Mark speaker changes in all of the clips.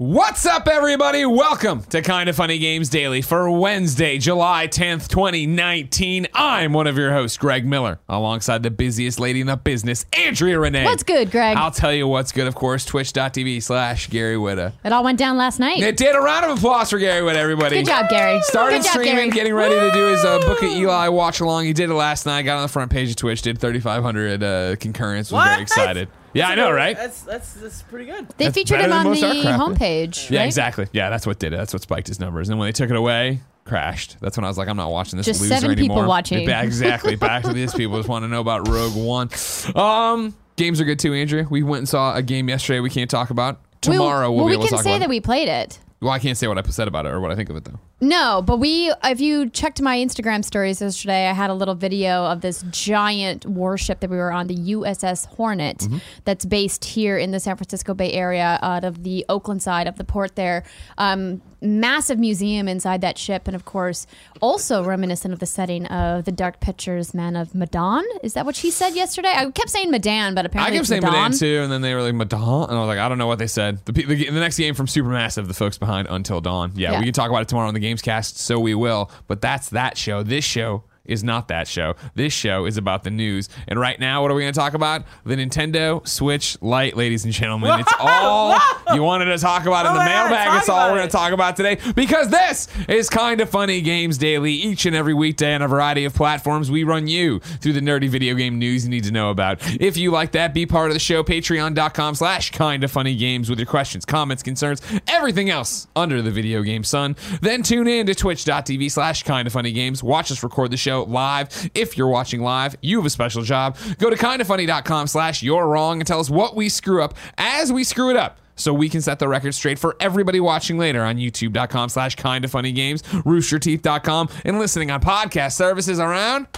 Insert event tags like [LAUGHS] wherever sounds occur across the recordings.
Speaker 1: What's up, everybody? Welcome to Kind of Funny Games Daily for Wednesday, July 10th, 2019. I'm one of your hosts, Greg Miller, alongside the busiest lady in the business, Andrea Rene.
Speaker 2: What's good, Greg?
Speaker 1: I'll tell you what's good, of course, twitch.tv slash Gary Whitta.
Speaker 2: It all went down last night.
Speaker 1: It did a round of applause for Gary Whitta, everybody.
Speaker 2: Good job, Gary.
Speaker 1: Started
Speaker 2: Good job,
Speaker 1: streaming,
Speaker 2: Gary.
Speaker 1: getting ready to do his uh, Book of Eli watch along. He did it last night. Got on the front page of Twitch. Did 3,500 uh, concurrence. Was very excited. Yeah, I know, right?
Speaker 3: That's that's that's pretty good.
Speaker 2: They
Speaker 1: That's
Speaker 2: featured
Speaker 1: better
Speaker 2: him
Speaker 1: than
Speaker 2: on
Speaker 1: most
Speaker 2: the
Speaker 1: Starcraft.
Speaker 2: homepage.
Speaker 1: Yeah,
Speaker 2: right?
Speaker 1: exactly. Yeah, that's what did it. That's what spiked his numbers. And then when they took it away, crashed. That's when I was like, I'm not watching this
Speaker 2: Just
Speaker 1: loser
Speaker 2: seven people
Speaker 1: anymore.
Speaker 2: watching.
Speaker 1: Yeah, exactly. [LAUGHS] Back to these people just want to know about Rogue One. Um, games are good too, Andrea. We went and saw a game yesterday. We can't talk about.
Speaker 2: We-
Speaker 1: Tomorrow we'll,
Speaker 2: well,
Speaker 1: be
Speaker 2: we
Speaker 1: able
Speaker 2: can
Speaker 1: to talk
Speaker 2: say
Speaker 1: about.
Speaker 2: that
Speaker 1: it.
Speaker 2: we played it.
Speaker 1: Well, I can't say what I said about it or what I think of it though.
Speaker 2: No, but we, if you checked my Instagram stories yesterday, I had a little video of this giant warship that we were on, the USS Hornet,
Speaker 1: Mm-hmm.
Speaker 2: that's based here in the San Francisco Bay Area out of the Oakland side of the port there. Um, massive museum inside that ship, and of course, also reminiscent of the setting of the Dark Pictures Man of Medan. Is that what she said yesterday? I kept saying Medan, but apparently
Speaker 1: I
Speaker 2: kept
Speaker 1: saying.
Speaker 2: Medan
Speaker 1: too, and then they were like Medan, and I was like, I don't know what they said. The, the, the next game from Supermassive, the folks behind Until Dawn. Yeah,
Speaker 2: Yeah.
Speaker 1: we can talk about it tomorrow on the Gamescast, so we will. But that's that show. This show is not that show. This show is about the news. And right now, what are we going to talk about? The Nintendo Switch Lite, ladies and gentlemen. It's all [LAUGHS] you wanted to talk about in the mailbag. It's all we're going to talk about today because this is kind of funny games daily each and every weekday on a variety of platforms we run you through the nerdy video game news you need to know about if you like that be part of the show patreon.com slash kind of funny games with your questions comments concerns everything else under the video game sun then tune in to twitch.tv slash kind of funny games watch us record the show live. If you're watching live you have a special job. Go to kindoffunny.com slash you're wrong and tell us what we screw up as we screw it up so we can set the record straight for everybody watching later on youtube.com slash kind of funny games roosterteeth.com and listening on podcast services around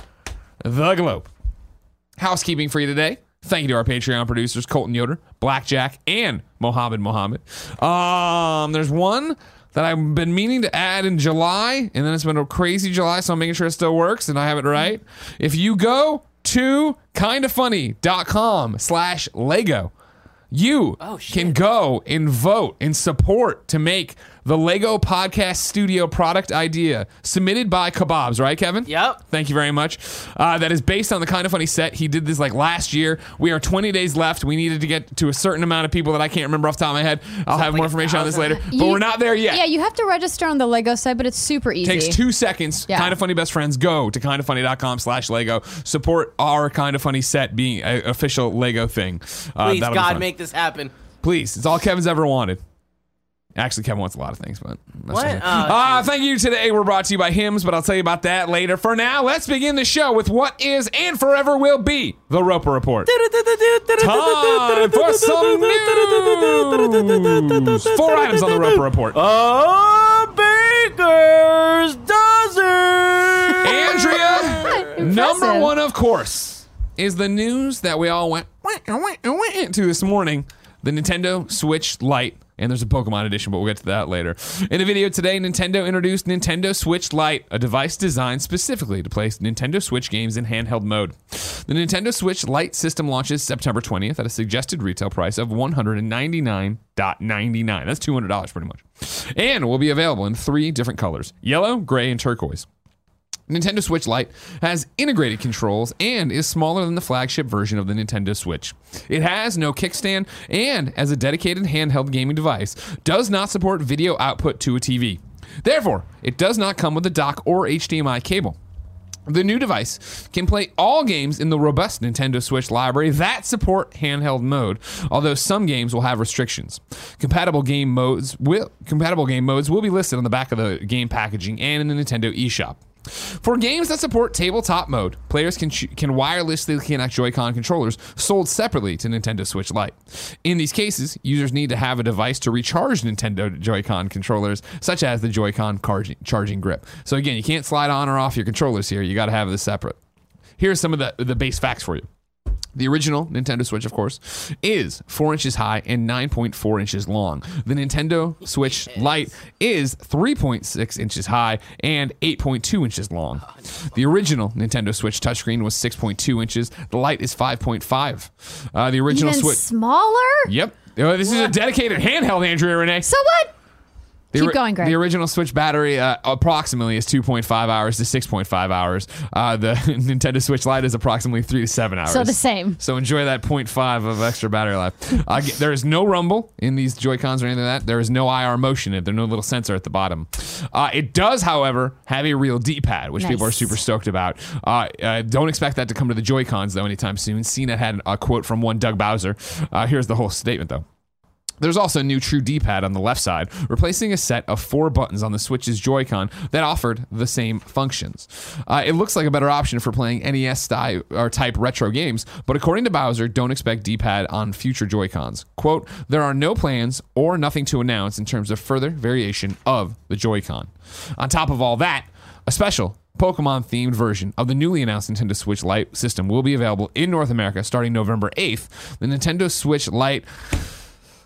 Speaker 1: the globe. Housekeeping for you today. Thank you to our patreon producers colton yoder blackjack and mohammed mohammed. Um there's one that I've been meaning to add in July, and then it's been a crazy July, so I'm making sure it still works and I have it right. If you go to kindoffunny.com slash Lego, you
Speaker 3: Oh,
Speaker 1: can go and vote and support to make the Lego Podcast Studio product idea submitted by Kebabs, right, Kevin?
Speaker 3: Yep.
Speaker 1: Thank you very much. Uh, that is based on the kind of funny set. He did this like last year. We are 20 days left. We needed to get to a certain amount of people that I can't remember off the top of my head. I'll have
Speaker 3: like
Speaker 1: more information on this later, but
Speaker 2: You-
Speaker 1: we're not there yet.
Speaker 2: Yeah, you have to register on the Lego site, but it's super easy.
Speaker 1: Takes two seconds.
Speaker 2: Yeah.
Speaker 1: Kind of funny best friends. Go to kindoffunny.com slash Lego. Support our kind of funny set being an official Lego thing. Uh,
Speaker 3: Please,
Speaker 1: that'll be
Speaker 3: God,
Speaker 1: fun.
Speaker 3: make this happen.
Speaker 1: Please. It's all Kevin's ever wanted. Actually, Kevin wants a lot of things, but that's
Speaker 3: What?
Speaker 1: just me.
Speaker 3: Oh,
Speaker 1: uh, thank you. Today we're brought to you by Hims, but I'll tell you about that later. For now, let's begin the show with what is and forever will be the Roper Report. Time for some news. Four items on the Roper Report.
Speaker 3: A baker's dozen.
Speaker 1: Andrea, [LAUGHS] number one, of course, is the news that we all went "Wah, wah, wah," to this morning. The Nintendo Switch Lite, and there's a Pokemon edition, but we'll get to that later. In the video today, Nintendo introduced Nintendo Switch Lite, a device designed specifically to place Nintendo Switch games in handheld mode. The Nintendo Switch Lite system launches September 20th at a suggested retail price of $199.99. That's $200 pretty much. And will be available in three different colors yellow, gray, and turquoise. Nintendo Switch Lite has integrated controls and is smaller than the flagship version of the Nintendo Switch. It has no kickstand and, as a dedicated handheld gaming device, does not support video output to a TV. Therefore, it does not come with a dock or HDMI cable. The new device can play all games in the robust Nintendo Switch library that support handheld mode, although some games will have restrictions. Compatible game modes will compatible game modes will be listed on the back of the game packaging and in the Nintendo eShop. For games that support tabletop mode, players can ch- can wirelessly connect Joy-Con controllers sold separately to Nintendo Switch Lite. In these cases, users need to have a device to recharge Nintendo Joy-Con controllers, such as the Joy-Con car- charging grip. So again, you can't slide on or off your controllers here. You got to have this separate. Here's some of the the base facts for you. The original Nintendo Switch, of course, is 4 inches high and 9.4 inches long. The Nintendo Switch Lite is 3.6 inches high and 8.2 inches long. The original Nintendo Switch touchscreen was 6.2 inches. The Lite is 5.5. Uh, the original
Speaker 2: Even
Speaker 1: Switch.
Speaker 2: smaller?
Speaker 1: Yep. Oh, this is a dedicated handheld, Andrea Rene.
Speaker 2: So what?
Speaker 1: The
Speaker 2: Keep going, Greg.
Speaker 1: The original Switch battery uh, approximately is 2.5 hours to 6.5 hours. Uh, the [LAUGHS] Nintendo Switch Lite is approximately 3 to 7 hours.
Speaker 2: So the same.
Speaker 1: So enjoy that 0.5 of extra battery life. Uh, there is no rumble in these Joy-Cons or anything like that. There is no IR motion. There's no little sensor at the bottom. Uh, it does, however, have a real D-pad, which people are super stoked about. Uh, uh, don't expect that to come to the Joy-Cons, though, anytime soon. CNET had a quote from one Doug Bowser. Uh, here's the whole statement, though. There's also a new True D-pad on the left side, replacing a set of four buttons on the Switch's Joy-Con that offered the same functions. Uh, it looks like a better option for playing NES style or type retro games, but according to Bowser, don't expect D-pad on future Joy-Cons. "Quote: There are no plans or nothing to announce in terms of further variation of the Joy-Con." On top of all that, a special Pokemon themed version of the newly announced Nintendo Switch Lite system will be available in North America starting November 8th. The Nintendo Switch Lite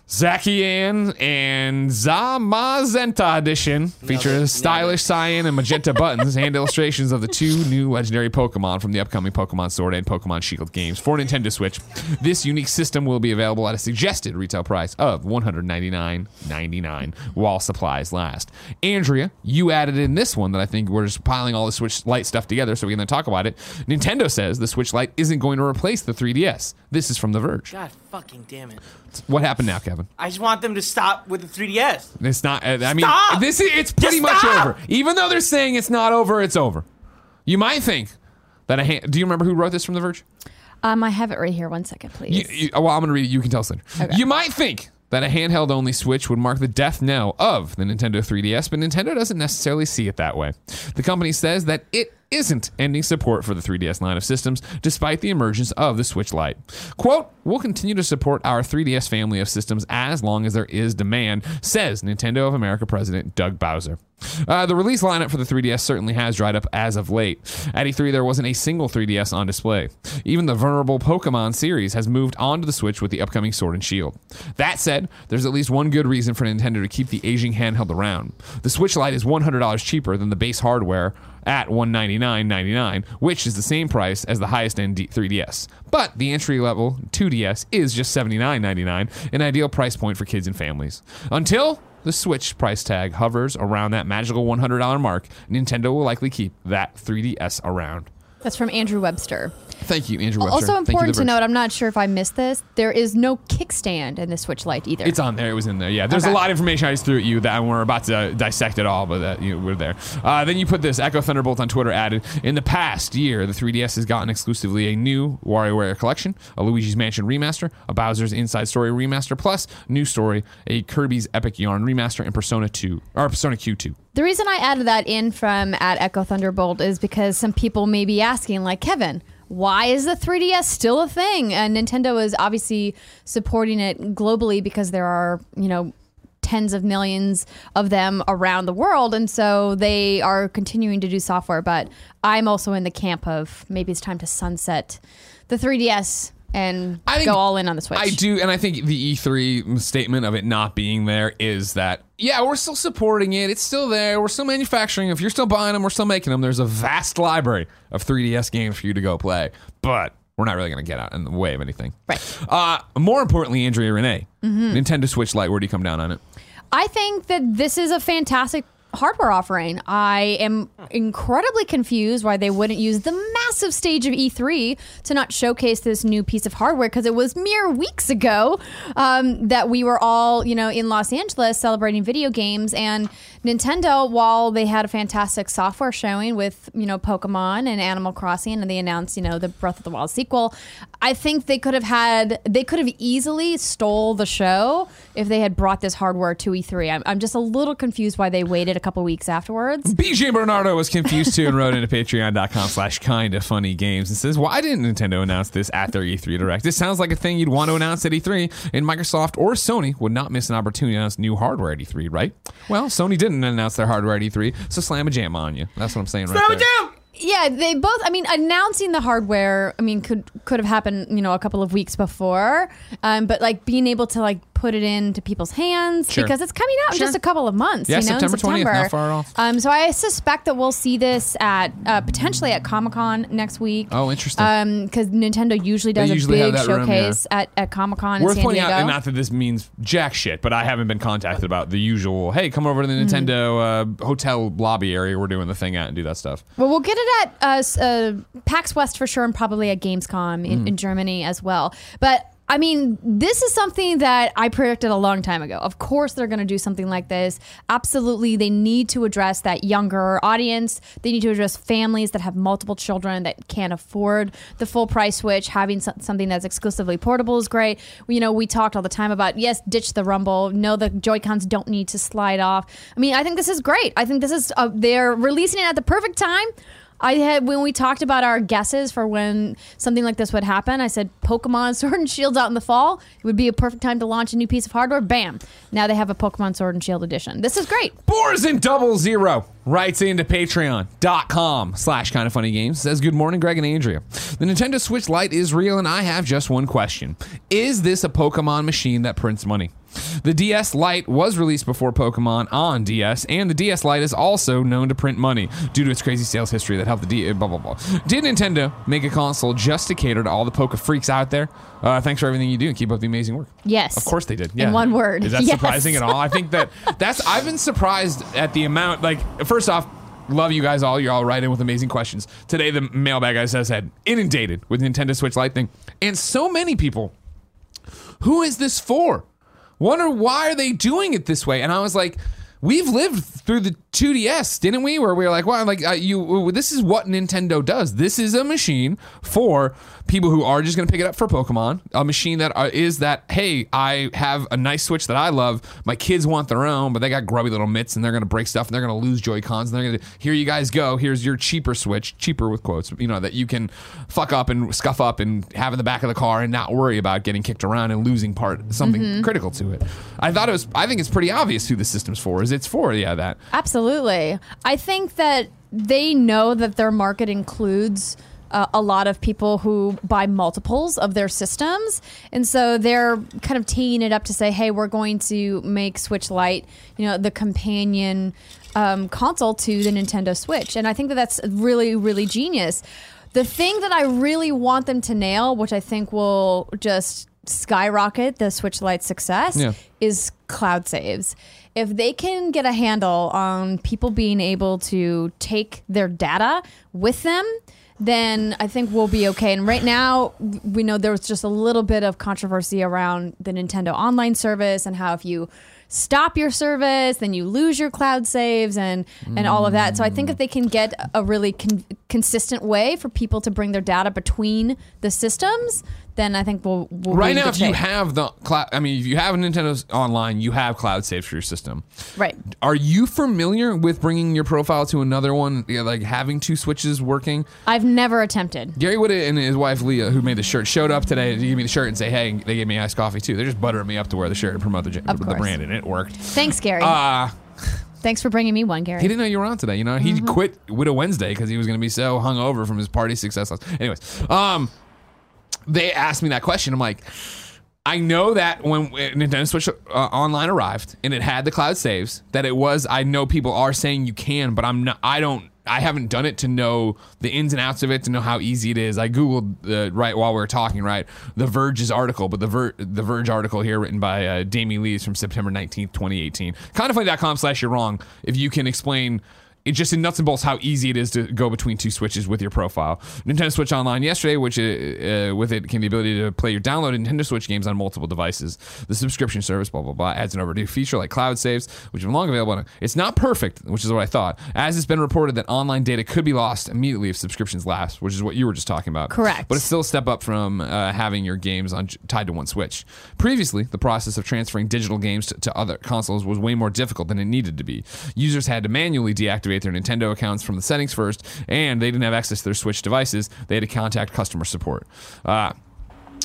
Speaker 1: Zacian and Zamazenta edition features stylish cyan and magenta [LAUGHS] buttons and illustrations of the two new legendary Pokemon from the upcoming Pokemon Sword and Pokemon Shield games for Nintendo Switch. This unique system will be available at a suggested retail price of $199.99 while supplies last. Andrea, you added in this one that I think we're just piling all the Switch Lite stuff together so we can then talk about it. Nintendo says the Switch Lite isn't going to replace the 3DS. This is from The Verge.
Speaker 3: God fucking damn it.
Speaker 1: What happened now, Kevin?
Speaker 3: I just want them to stop with the 3DS.
Speaker 1: It's not. uh, I mean,
Speaker 3: Stop!
Speaker 1: this is, it's pretty
Speaker 3: Just
Speaker 1: much
Speaker 3: stop!
Speaker 1: over. Even though they're saying it's not over, it's over. You might think that a hand. Do you remember who wrote this from The Verge?
Speaker 2: Um, I have it right here. One second, please.
Speaker 1: You, you- well, I'm going to read it. You can tell us later.
Speaker 2: Okay.
Speaker 1: You might think that a handheld only Switch would mark the death knell of the Nintendo 3DS, but Nintendo doesn't necessarily see it that way. The company says that it isn't ending support for the 3DS line of systems despite the emergence of the Switch Lite. Quote, We'll continue to support our 3DS family of systems as long as there is demand, says Nintendo of America President Doug Bowser. Uh, the release lineup for the 3DS certainly has dried up as of late. At E3, there wasn't a single 3DS on display. Even the venerable Pokemon series has moved onto the Switch with the upcoming Sword and Shield. That said, there's at least one good reason for Nintendo to keep the aging handheld around. The Switch Lite is $100 cheaper than the base hardware at $199.99, which is the same price as the highest end 3DS. But the entry level 2DS is just $79.99, an ideal price point for kids and families. Until the Switch price tag hovers around that magical $100 mark, Nintendo will likely keep that 3DS around.
Speaker 2: That's from Andrew Webster.
Speaker 1: Thank you, Andrew Webster.
Speaker 2: Also important to note, I'm not sure if I missed this. There is no kickstand in the Switch Lite either.
Speaker 1: It's on there. It was in there. Yeah. There's
Speaker 2: Okay.
Speaker 1: a lot of information I just threw at you that we're about to dissect it all, but that you know, we're there. Uh, then you put this. Echo Thunderbolt on Twitter added in the past year, the 3DS has gotten exclusively a new WarioWare collection, a Luigi's Mansion remaster, a Bowser's Inside Story remaster, plus new story, a Kirby's Epic Yarn remaster, and Persona 2 or Persona Q2.
Speaker 2: The reason I added that in from at Echo Thunderbolt is because some people may be asking, like Kevin, why is the 3DS still a thing? And Nintendo is obviously supporting it globally because there are, you know, tens of millions of them around the world. And so they are continuing to do software. But I'm also in the camp of maybe it's time to sunset the 3DS and
Speaker 1: I think
Speaker 2: go all in on the Switch.
Speaker 1: I do, and I think the E3 statement of it not being there is that yeah, we're still supporting it. It's still there. We're still manufacturing. If you're still buying them, we're still making them. There's a vast library of 3DS games for you to go play, but we're not really going to get out in the way of anything.
Speaker 2: Right.
Speaker 1: Uh, more importantly, Andrea Renee, Nintendo Switch Lite. Where do you come down on it?
Speaker 2: I think that this is a fantastic hardware offering. I am incredibly confused why they wouldn't use the massive stage of E3 to not showcase this new piece of hardware because it was mere weeks ago um, that we were all, you know, in Los Angeles celebrating video games and Nintendo. While they had a fantastic software showing with, you know, Pokemon and Animal Crossing, and they announced, you know, the Breath of the Wild sequel. I think they could have had, they could have easily stole the show if they had brought this hardware to E3. I'm, I'm just a little confused why they waited a couple weeks afterwards.
Speaker 1: BJ Bernardo was confused too and wrote into patreon.com slash kinda funny games and says, Why didn't Nintendo announce this at their E3 Direct? This sounds like a thing you'd want to announce at E3, and Microsoft or Sony would not miss an opportunity to announce new hardware at E3, right? Well, Sony didn't announce their hardware at E3, so slam a jam on you. That's what I'm saying right
Speaker 3: Slam a
Speaker 1: there.
Speaker 3: jam!
Speaker 2: Yeah, they both. I mean, announcing the hardware. I mean, could could have happened. You know, a couple of weeks before. Um, but like being able to like put it into people's hands
Speaker 1: Sure.
Speaker 2: because it's coming out in just a couple of months.
Speaker 1: Yeah,
Speaker 2: you know, in
Speaker 1: September 20th, not far off.
Speaker 2: Um, so I suspect that we'll see this at uh, potentially at Comic Con next week.
Speaker 1: Oh, interesting.
Speaker 2: Because Nintendo usually does
Speaker 1: usually
Speaker 2: a big
Speaker 1: that room,
Speaker 2: showcase at, at Comic Con in
Speaker 1: Worth
Speaker 2: San
Speaker 1: pointing
Speaker 2: Diego.
Speaker 1: out, not that this means jack shit, but I haven't been contacted about the usual. Hey, come over to the
Speaker 2: Mm-hmm.
Speaker 1: Nintendo uh, hotel lobby area. We're doing the thing at and do that stuff.
Speaker 2: Well, we'll get it at uh, uh, PAX West for sure, and probably at Gamescom in,
Speaker 1: Mm.
Speaker 2: in Germany as well. But I mean, this is something that I predicted a long time ago. Of course, they're going to do something like this. Absolutely, they need to address that younger audience. They need to address families that have multiple children that can't afford the full price Switch. Having something that's exclusively portable is great. You know, we talked all the time about yes, ditch the rumble. No, the Joy Cons don't need to slide off. I mean, I think this is great. I think this is uh, they're releasing it at the perfect time. I had when we talked about our guesses for when something like this would happen. I said Pokemon [LAUGHS] Sword and Shields out in the fall. It would be a perfect time to launch a new piece of hardware. Bam! Now they have a Pokemon Sword and Shield edition. This is great.
Speaker 1: Borzen double zero writes into patreon.com slash kind of funny games says good morning greg and andrea the nintendo switch lite is real and i have just one question is this a pokemon machine that prints money the DS Lite was released before Pokemon on DS, and the DS Lite is also known to print money due to its crazy sales history that helped the D. Blah blah blah. Did Nintendo make a console just to cater to all the Poke freaks out there? Uh, thanks for everything you do and keep up the amazing work.
Speaker 2: Yes.
Speaker 1: Of course they did. Yeah.
Speaker 2: In one word.
Speaker 1: Is that
Speaker 2: Yes.
Speaker 1: surprising at all? I think that [LAUGHS] that's I've been surprised at the amount like first off Love you guys all. You're all right in with amazing questions. Today, the mailbag, as I said, inundated with Nintendo Switch Lite thing. And so many people, who is this for? Wonder why are they doing it this way? And I was like, we've lived through the 2DS, didn't we? Where we were like, well, like uh, you, this is what Nintendo does. This is a machine for people who are just going to pick it up for Pokemon. A machine that uh, is that, hey, I have a nice Switch that I love. My kids want their own, but they got grubby little mitts and they're going to break stuff and they're going to lose Joy Cons and they're going to, here you guys go. Here's your cheaper Switch, cheaper with quotes, you know, that you can fuck up and scuff up and have in the back of the car and not worry about getting kicked around and losing part, something critical to it. I thought it was, I think it's pretty obvious who the system's for. It's for, yeah, that.
Speaker 2: Absolutely. I think that they know that their market includes uh, a lot of people who buy multiples of their systems. And so they're kind of teeing it up to say, hey, we're going to make Switch Lite, you know, the companion um, console to the Nintendo Switch. And I think that that's really, really genius. The thing that I really want them to nail, which I think will just skyrocket the Switch Lite success,
Speaker 1: Yeah.
Speaker 2: is cloud saves. If they can get a handle on people being able to take their data with them, then I think we'll be okay. And right now, we know there was just a little bit of controversy around the Nintendo Online service and how if you stop your service, then you lose your cloud saves and and all of that. So I think if they can get a really con- consistent way for people to bring their data between the systems, then I think we'll, we'll
Speaker 1: Right now, if you have the cloud, I mean, if you have Nintendo's online, you have cloud saves for your system.
Speaker 2: right.
Speaker 1: Are you familiar with bringing your profile to another one, like having two switches working?
Speaker 2: I've never attempted.
Speaker 1: Gary Wood and his wife Leah, who made the shirt, showed up today to give me the shirt and say, "Hey, they gave me iced coffee too." They're just buttering me up to wear the shirt and promote the, the brand, and it worked.
Speaker 2: Thanks, Gary.
Speaker 1: Uh,
Speaker 2: Thanks for bringing me one, Gary.
Speaker 1: he didn't know you were on today. You know, he
Speaker 2: Mm-hmm.
Speaker 1: quit Widow Wednesday because he was going to be so hungover from his party success. Anyways, um, they asked me that question. I'm like, I know that when Nintendo Switch uh, Online arrived and it had the cloud saves, that it was. I know people are saying you can, but I'm not. I don't. I haven't done it to know the ins and outs of it, to know how easy it is. I googled uh, right while we were talking, right, the Verge's article, but the Ver- the Verge article here written by uh, Damien Lees from September 19th, 2018. Kindoffunny.com slash you're wrong if you can explain it just in nuts and bolts how easy it is to go between two switches with your profile. Nintendo Switch Online yesterday, which uh, with it came the ability to play your downloaded Nintendo Switch games on multiple devices. The subscription service, blah blah blah, adds an overdue feature like cloud saves, which have no longer available. On, it's not perfect, which is what I thought. As it's been reported that online data could be lost immediately if subscriptions lapse, which is what you were just talking about.
Speaker 2: Correct.
Speaker 1: But it's still a step up from uh, having your games on tied to one Switch. Previously, the process of transferring digital games to, to other consoles was way more difficult than it needed to be. Users had to manually deactivate their Nintendo accounts from the settings first, and they didn't have access to their Switch devices. They had to contact customer support. Uh,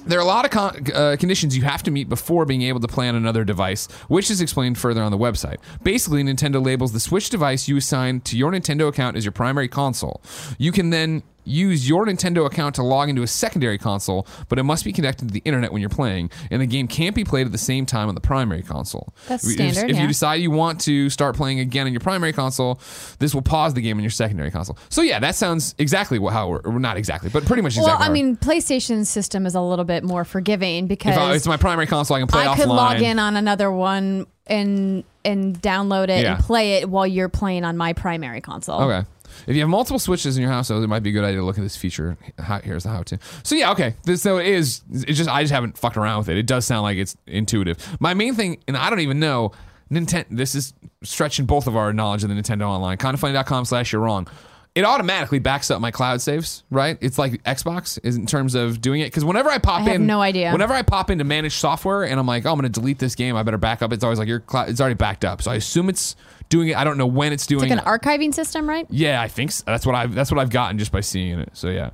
Speaker 1: there are a lot of con- uh, conditions you have to meet before being able to play on another device, which is explained further on the website. Basically, Nintendo labels the Switch device you assign to your Nintendo account as your primary console. You can then use your Nintendo account to log into a secondary console, but it must be connected to the internet when you're playing, and the game can't be played at the same time on the primary console.
Speaker 2: That's
Speaker 1: If-
Speaker 2: standard,
Speaker 1: If,
Speaker 2: yeah.
Speaker 1: you decide you want to start playing again on your primary console, this will pause the game on your secondary console. So yeah, that sounds exactly how, it- not exactly, but pretty much exactly.
Speaker 2: Well, I mean, PlayStation's system is a little bit more forgiving because
Speaker 1: if I, it's my primary console, I can play
Speaker 2: I
Speaker 1: offline.
Speaker 2: could log in on another one and and download it
Speaker 1: Yeah.
Speaker 2: and play it while you're playing on my primary console.
Speaker 1: Okay. If you have multiple switches in your house, though, it might be a good idea to look at this feature. How, here's the how to. So yeah, okay. This, though it is. It's just I just haven't fucked around with it. It does sound like it's intuitive. My main thing, and I don't even know. Nintendo. This is stretching both of our knowledge of the Nintendo Online. Kindoffunny.com slash you're wrong. It automatically backs up my cloud saves, right? It's like Xbox is in terms of doing it. Because whenever I pop
Speaker 2: I have
Speaker 1: in,
Speaker 2: no idea.
Speaker 1: Whenever I pop into manage software and I'm like, oh, I'm going to delete this game, I better back up. It's always like your cloud. It's already backed up. So I assume it's doing it. I don't know when it's doing It's
Speaker 2: Like an archiving system, right?
Speaker 1: Yeah, I think so. that's what I've that's what I've gotten just by seeing it. So yeah,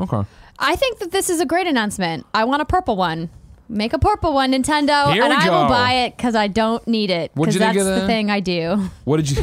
Speaker 1: okay.
Speaker 2: I think that this is a great announcement. I want a purple one. Make a purple one, Nintendo,
Speaker 1: Here
Speaker 2: and I
Speaker 1: go.
Speaker 2: will buy it because I don't need it.
Speaker 1: What'd
Speaker 2: Because
Speaker 1: you think
Speaker 2: that's
Speaker 1: of
Speaker 2: the
Speaker 1: the-
Speaker 2: thing I do.
Speaker 1: What did you? [LAUGHS]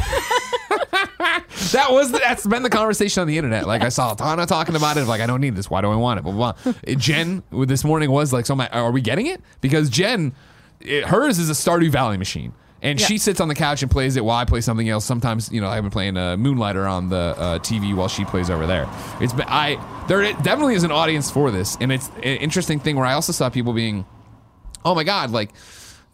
Speaker 1: that was the, that's been the conversation on the internet. Like I saw Tana talking about it. Like I don't need this. Why do I want it? Blah blah. blah. Uh, Jen with this morning was like, so am I, are we getting it? Because Jen, it, hers is a Stardew Valley machine. And she sits on the couch and plays it while I play something else. Sometimes, you know, I've been playing uh, Moonlighter on the uh, TV while she plays over there. It's been, I there definitely is an audience for this, and it's an interesting thing where I also saw people being oh my god, like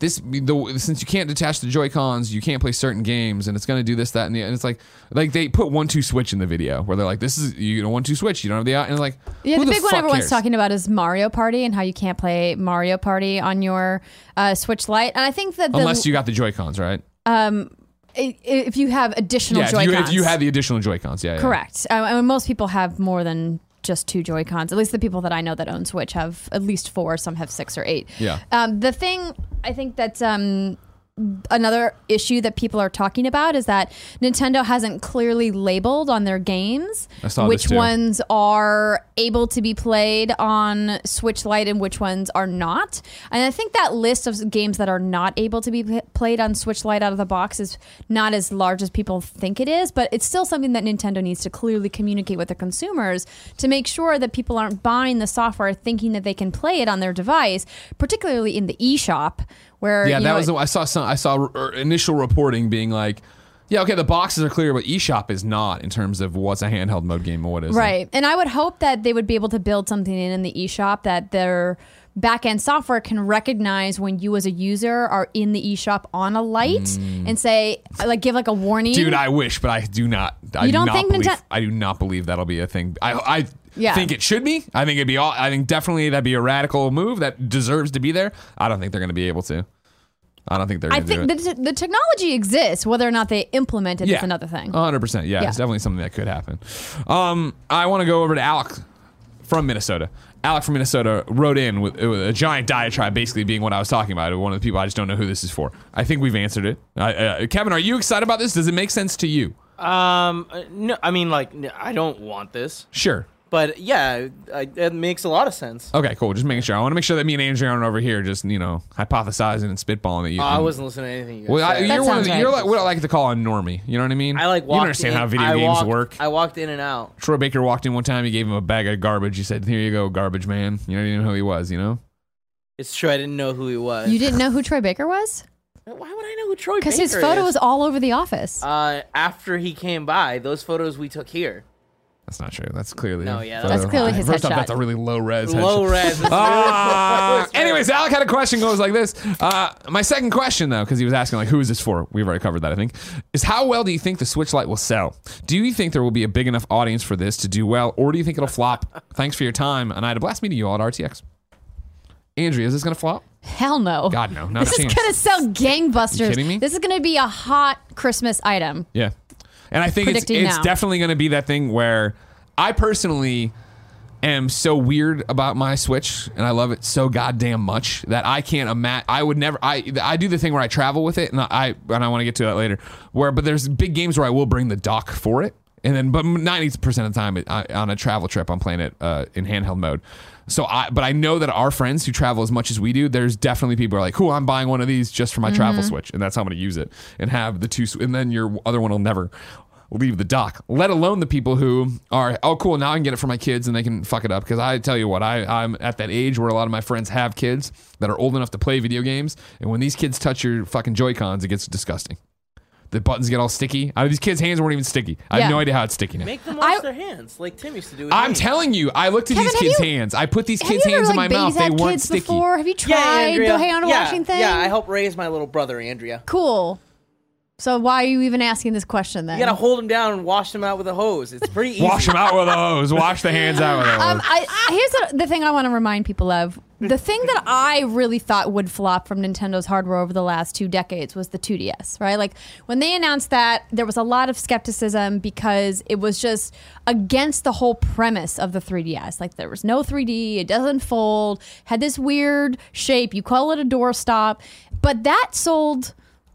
Speaker 1: this the since you can't detach the Joy Cons, you can't play certain games, and it's gonna do this, that, and the and it's like like they put one two switch in the video where they're like, this is you know one two switch, you don't have the and like
Speaker 2: Yeah,
Speaker 1: who
Speaker 2: the big one everyone's
Speaker 1: cares?
Speaker 2: talking about is Mario Party and how you can't play Mario Party on your uh, Switch Lite. And I think that the,
Speaker 1: unless you got the Joy Cons, right?
Speaker 2: i- if you have additional
Speaker 1: Yeah,
Speaker 2: Joy Cons.
Speaker 1: if you had the additional Joy Cons, yeah, yeah.
Speaker 2: Correct. Uh, I mean, most people have more than just two Joy Cons. At least the people that I know that own Switch have at least four. Some have six or eight.
Speaker 1: Yeah.
Speaker 2: Um, the thing I think that's um, another issue that people are talking about is that Nintendo hasn't clearly labeled on their games which ones are able to be played on Switch Lite and which ones are not. And I think that list of games that are not able to be p- played on Switch Lite out of the box is not as large as people think it is, but it's still something that Nintendo needs to clearly communicate with the consumers to make sure that people aren't buying the software thinking that they can play it on their device, particularly in the eShop where
Speaker 1: Yeah, that
Speaker 2: know,
Speaker 1: was the, I saw some I saw r- initial reporting being like, yeah, okay, the boxes are clear, but eShop is not in terms of what's a handheld mode game and what isn't.
Speaker 2: Right. And I would hope that they would be able to build something in in the eShop that their back end software can recognize when you as a user are in the eShop on a light and say like give like a warning.
Speaker 1: Mm. Dude, I wish, but I do not. I
Speaker 2: You
Speaker 1: do
Speaker 2: don't
Speaker 1: not
Speaker 2: think
Speaker 1: believe,
Speaker 2: Ninten-
Speaker 1: I do not believe that'll be a thing. I, I
Speaker 2: Yeah.
Speaker 1: think it should be. I think it'd be all. I think definitely that'd be a radical move that deserves to be there. I don't think they're going to be able to. I don't think they're
Speaker 2: I
Speaker 1: going to do
Speaker 2: think
Speaker 1: it.
Speaker 2: the, the technology exists. Whether or not they implement it it is another thing.
Speaker 1: 100%. Yeah,
Speaker 2: Yeah.
Speaker 1: it's definitely something that could happen. Um, I want to go over to Alec from Minnesota. Alec from Minnesota wrote in with, with a giant diatribe, basically being what I was talking about. One of the people I just don't know who this is for. I think we've answered it. I, uh, Kevin, are you excited about this? Does it make sense to you?
Speaker 3: Um, uh, no, I mean, like, I don't want this,
Speaker 1: Sure.
Speaker 3: But yeah, I, it makes a lot of sense.
Speaker 1: Okay, cool. Just making sure. I want to make sure that me and Andrew aren't over here just you know hypothesizing and spitballing that you.
Speaker 3: Oh, I wasn't listening to anything you guys
Speaker 1: Well, I,
Speaker 3: said.
Speaker 1: you're one of
Speaker 2: sounds
Speaker 1: the,
Speaker 2: right.
Speaker 1: you're like what I like to call a normie. You know what I mean?
Speaker 3: I like
Speaker 1: you
Speaker 3: walked
Speaker 1: understand
Speaker 3: in-
Speaker 1: how video
Speaker 3: I
Speaker 1: games
Speaker 3: walked-
Speaker 1: work.
Speaker 3: I walked in and out.
Speaker 1: Troy Baker walked in one time. He gave him a bag of garbage. He said, "Here you go, garbage man." You know, you didn't know who he was. You know.
Speaker 3: It's true. I didn't know who he was.
Speaker 2: You didn't know who Troy Baker was
Speaker 3: Why would I know who Troy Baker
Speaker 2: because his photo
Speaker 3: is?
Speaker 2: was all over the office.
Speaker 3: Uh, after he came by, those photos we took here.
Speaker 1: That's not true. That's clearly
Speaker 3: No, yeah,
Speaker 1: photo.
Speaker 2: That's clearly his
Speaker 1: First off, that's a really low res.
Speaker 3: Low
Speaker 1: headshot.
Speaker 3: res. It's [LAUGHS]
Speaker 1: Ah,
Speaker 3: really-
Speaker 1: anyways, Alec had a question goes like this. Uh, my second question, though, because he was asking like, "Who is this for?" We've already covered that, I think. Is how well do you think the Switch Lite will sell? Do you think there will be a big enough audience for this to do well, or do you think it'll flop? [LAUGHS] Thanks for your time, and I had a blast meeting you all at RTX. Andrea, is this gonna flop?
Speaker 2: Hell no.
Speaker 1: God, no, not
Speaker 2: This
Speaker 1: a
Speaker 2: is
Speaker 1: chance.
Speaker 2: gonna sell gangbusters.
Speaker 1: You kidding me?
Speaker 2: This is gonna be a hot Christmas item.
Speaker 1: Yeah. And I think it's, it's
Speaker 2: now.
Speaker 1: definitely going to be that thing where I personally am so weird about my Switch and I love it so goddamn much that I can't imagine. I would never. I I do the thing where I travel with it and I and I want to get to that later. Where but there's big games where I will bring the dock for it. And then, but ninety percent of the time, it, I, on a travel trip, I'm playing it uh, in handheld mode. So I, but I know that our friends who travel as much as we do, there's definitely people who are like, "Cool, I'm buying one of these just for my travel mm-hmm. Switch, and that's how I'm going to use it and have the two, and then your other one will never." leave the dock. Let alone the people who are, oh, cool, now I can get it for my kids and they can fuck it up. Because I tell you what, I, I'm at that age where a lot of my friends have kids that are old enough to play video games. And when these kids touch your fucking Joy Cons, it gets disgusting. The buttons get all sticky. I, these kids' hands weren't even sticky. I
Speaker 2: Yeah.
Speaker 1: have no idea how it's sticky now.
Speaker 3: Make them wash
Speaker 2: I-
Speaker 3: their hands like Tim used to do. With
Speaker 1: I'm
Speaker 3: me.
Speaker 1: telling you, I looked at
Speaker 2: Kevin,
Speaker 1: these
Speaker 2: have
Speaker 1: kids'
Speaker 2: you-
Speaker 1: hands. I put these
Speaker 2: Have
Speaker 1: kids'
Speaker 2: you
Speaker 1: hands
Speaker 2: ever
Speaker 1: in my
Speaker 2: like
Speaker 1: mouth. They
Speaker 2: babysat
Speaker 1: weren't
Speaker 2: kids
Speaker 1: sticky.
Speaker 2: before? Have you
Speaker 3: Yeah,
Speaker 2: tried
Speaker 3: Andrea.
Speaker 2: the hand
Speaker 3: yeah,
Speaker 2: washing thing?
Speaker 3: Yeah, I helped raise my little brother, Andrea.
Speaker 2: Cool. So why are you even asking this question then?
Speaker 3: You gotta hold him down and wash him out with a hose. It's pretty [LAUGHS] easy.
Speaker 1: Wash them out with a hose. Wash the hands out with a hose.
Speaker 2: Um, I, here's the, the thing I want to remind people of. The thing that I really thought would flop from Nintendo's hardware over the last two decades was the 2DS, right? Like when they announced that, there was a lot of skepticism because it was just against the whole premise of the 3DS. Like there was no 3D, it doesn't fold, had this weird shape. You call it a doorstop, but that sold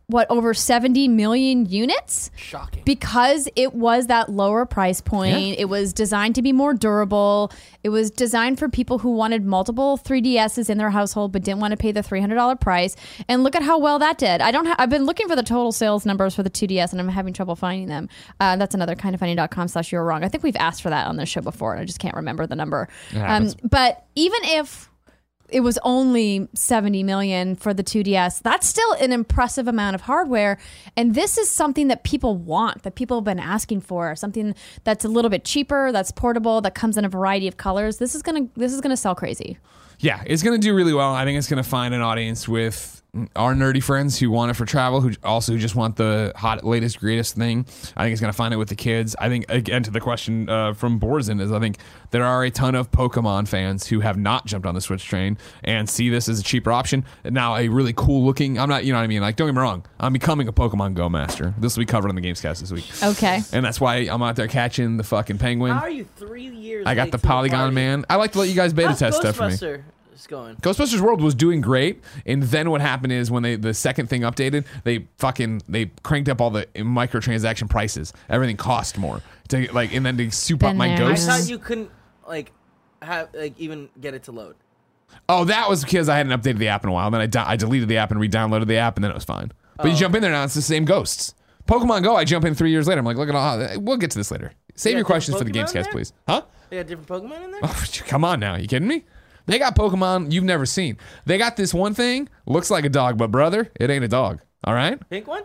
Speaker 2: what over 70 million units
Speaker 3: Shocking.
Speaker 2: because it was that lower price point.
Speaker 1: Yeah.
Speaker 2: It was designed to be more durable. It was designed for people who wanted multiple 3DSs in their household but didn't want to pay the $300 price. And look at how well that did. I don't. Ha- I've been looking for the total sales numbers for the 2DS and I'm having trouble finding them. Uh, that's another kind of funny.com slash you're wrong. I think we've asked for that on this show before and I just can't remember the number. Um, but even if it was only 70 million for the 2DS. That's still an impressive amount of hardware. And this is something that people want, that people have been asking for, something that's a little bit cheaper, that's portable, that comes in a variety of colors. This is going to this is going to sell crazy.
Speaker 1: Yeah, it's going to do really well. I think it's going to find an audience with our nerdy friends who want it for travel, who also just want the hot, latest, greatest thing. I think it's going to find it with the kids. I think, again, to the question uh, from Borzen, is I think there are a ton of Pokemon fans who have not jumped on the Switch train and see this as a cheaper option. Now, a really cool looking, I'm not, you know what I mean? Like, don't get me wrong, I'm becoming a Pokemon Go master. This will be covered on the Gamescast this week.
Speaker 2: Okay.
Speaker 1: And that's why I'm out there catching the fucking penguin.
Speaker 3: How are you three years?
Speaker 1: I got
Speaker 3: late
Speaker 1: the
Speaker 3: to the
Speaker 1: Polygon
Speaker 3: party?
Speaker 1: Man. I like to let you guys beta
Speaker 3: How's
Speaker 1: test stuff for me.
Speaker 3: Ghostbuster is going?
Speaker 1: Ghostbusters World was doing great, and then what happened is when they the second thing updated, they fucking they cranked up all the microtransaction prices. Everything cost more to like, and then to soup up
Speaker 2: Been
Speaker 1: my
Speaker 2: there.
Speaker 3: I
Speaker 1: ghosts.
Speaker 3: thought you couldn't like have like even get it to load.
Speaker 1: oh, that was because I hadn't updated the app in a while. Then I, di- I deleted the app and re-downloaded the app, and then it was fine. But you oh. jump in there now, it's the same ghosts. Pokemon Go, I jump in three years later. I'm like, look at all. We'll get to this later. Save
Speaker 3: Yeah,
Speaker 1: your questions for the
Speaker 3: different Pokemon
Speaker 1: Gamescast,
Speaker 3: there?
Speaker 1: please. Huh?
Speaker 3: They got different Pokemon in there. [LAUGHS]
Speaker 1: Oh, come on now. You kidding me? They got Pokemon you've never seen. They got this one thing, looks like a dog, but brother, it ain't a dog. All right?
Speaker 3: Pink one?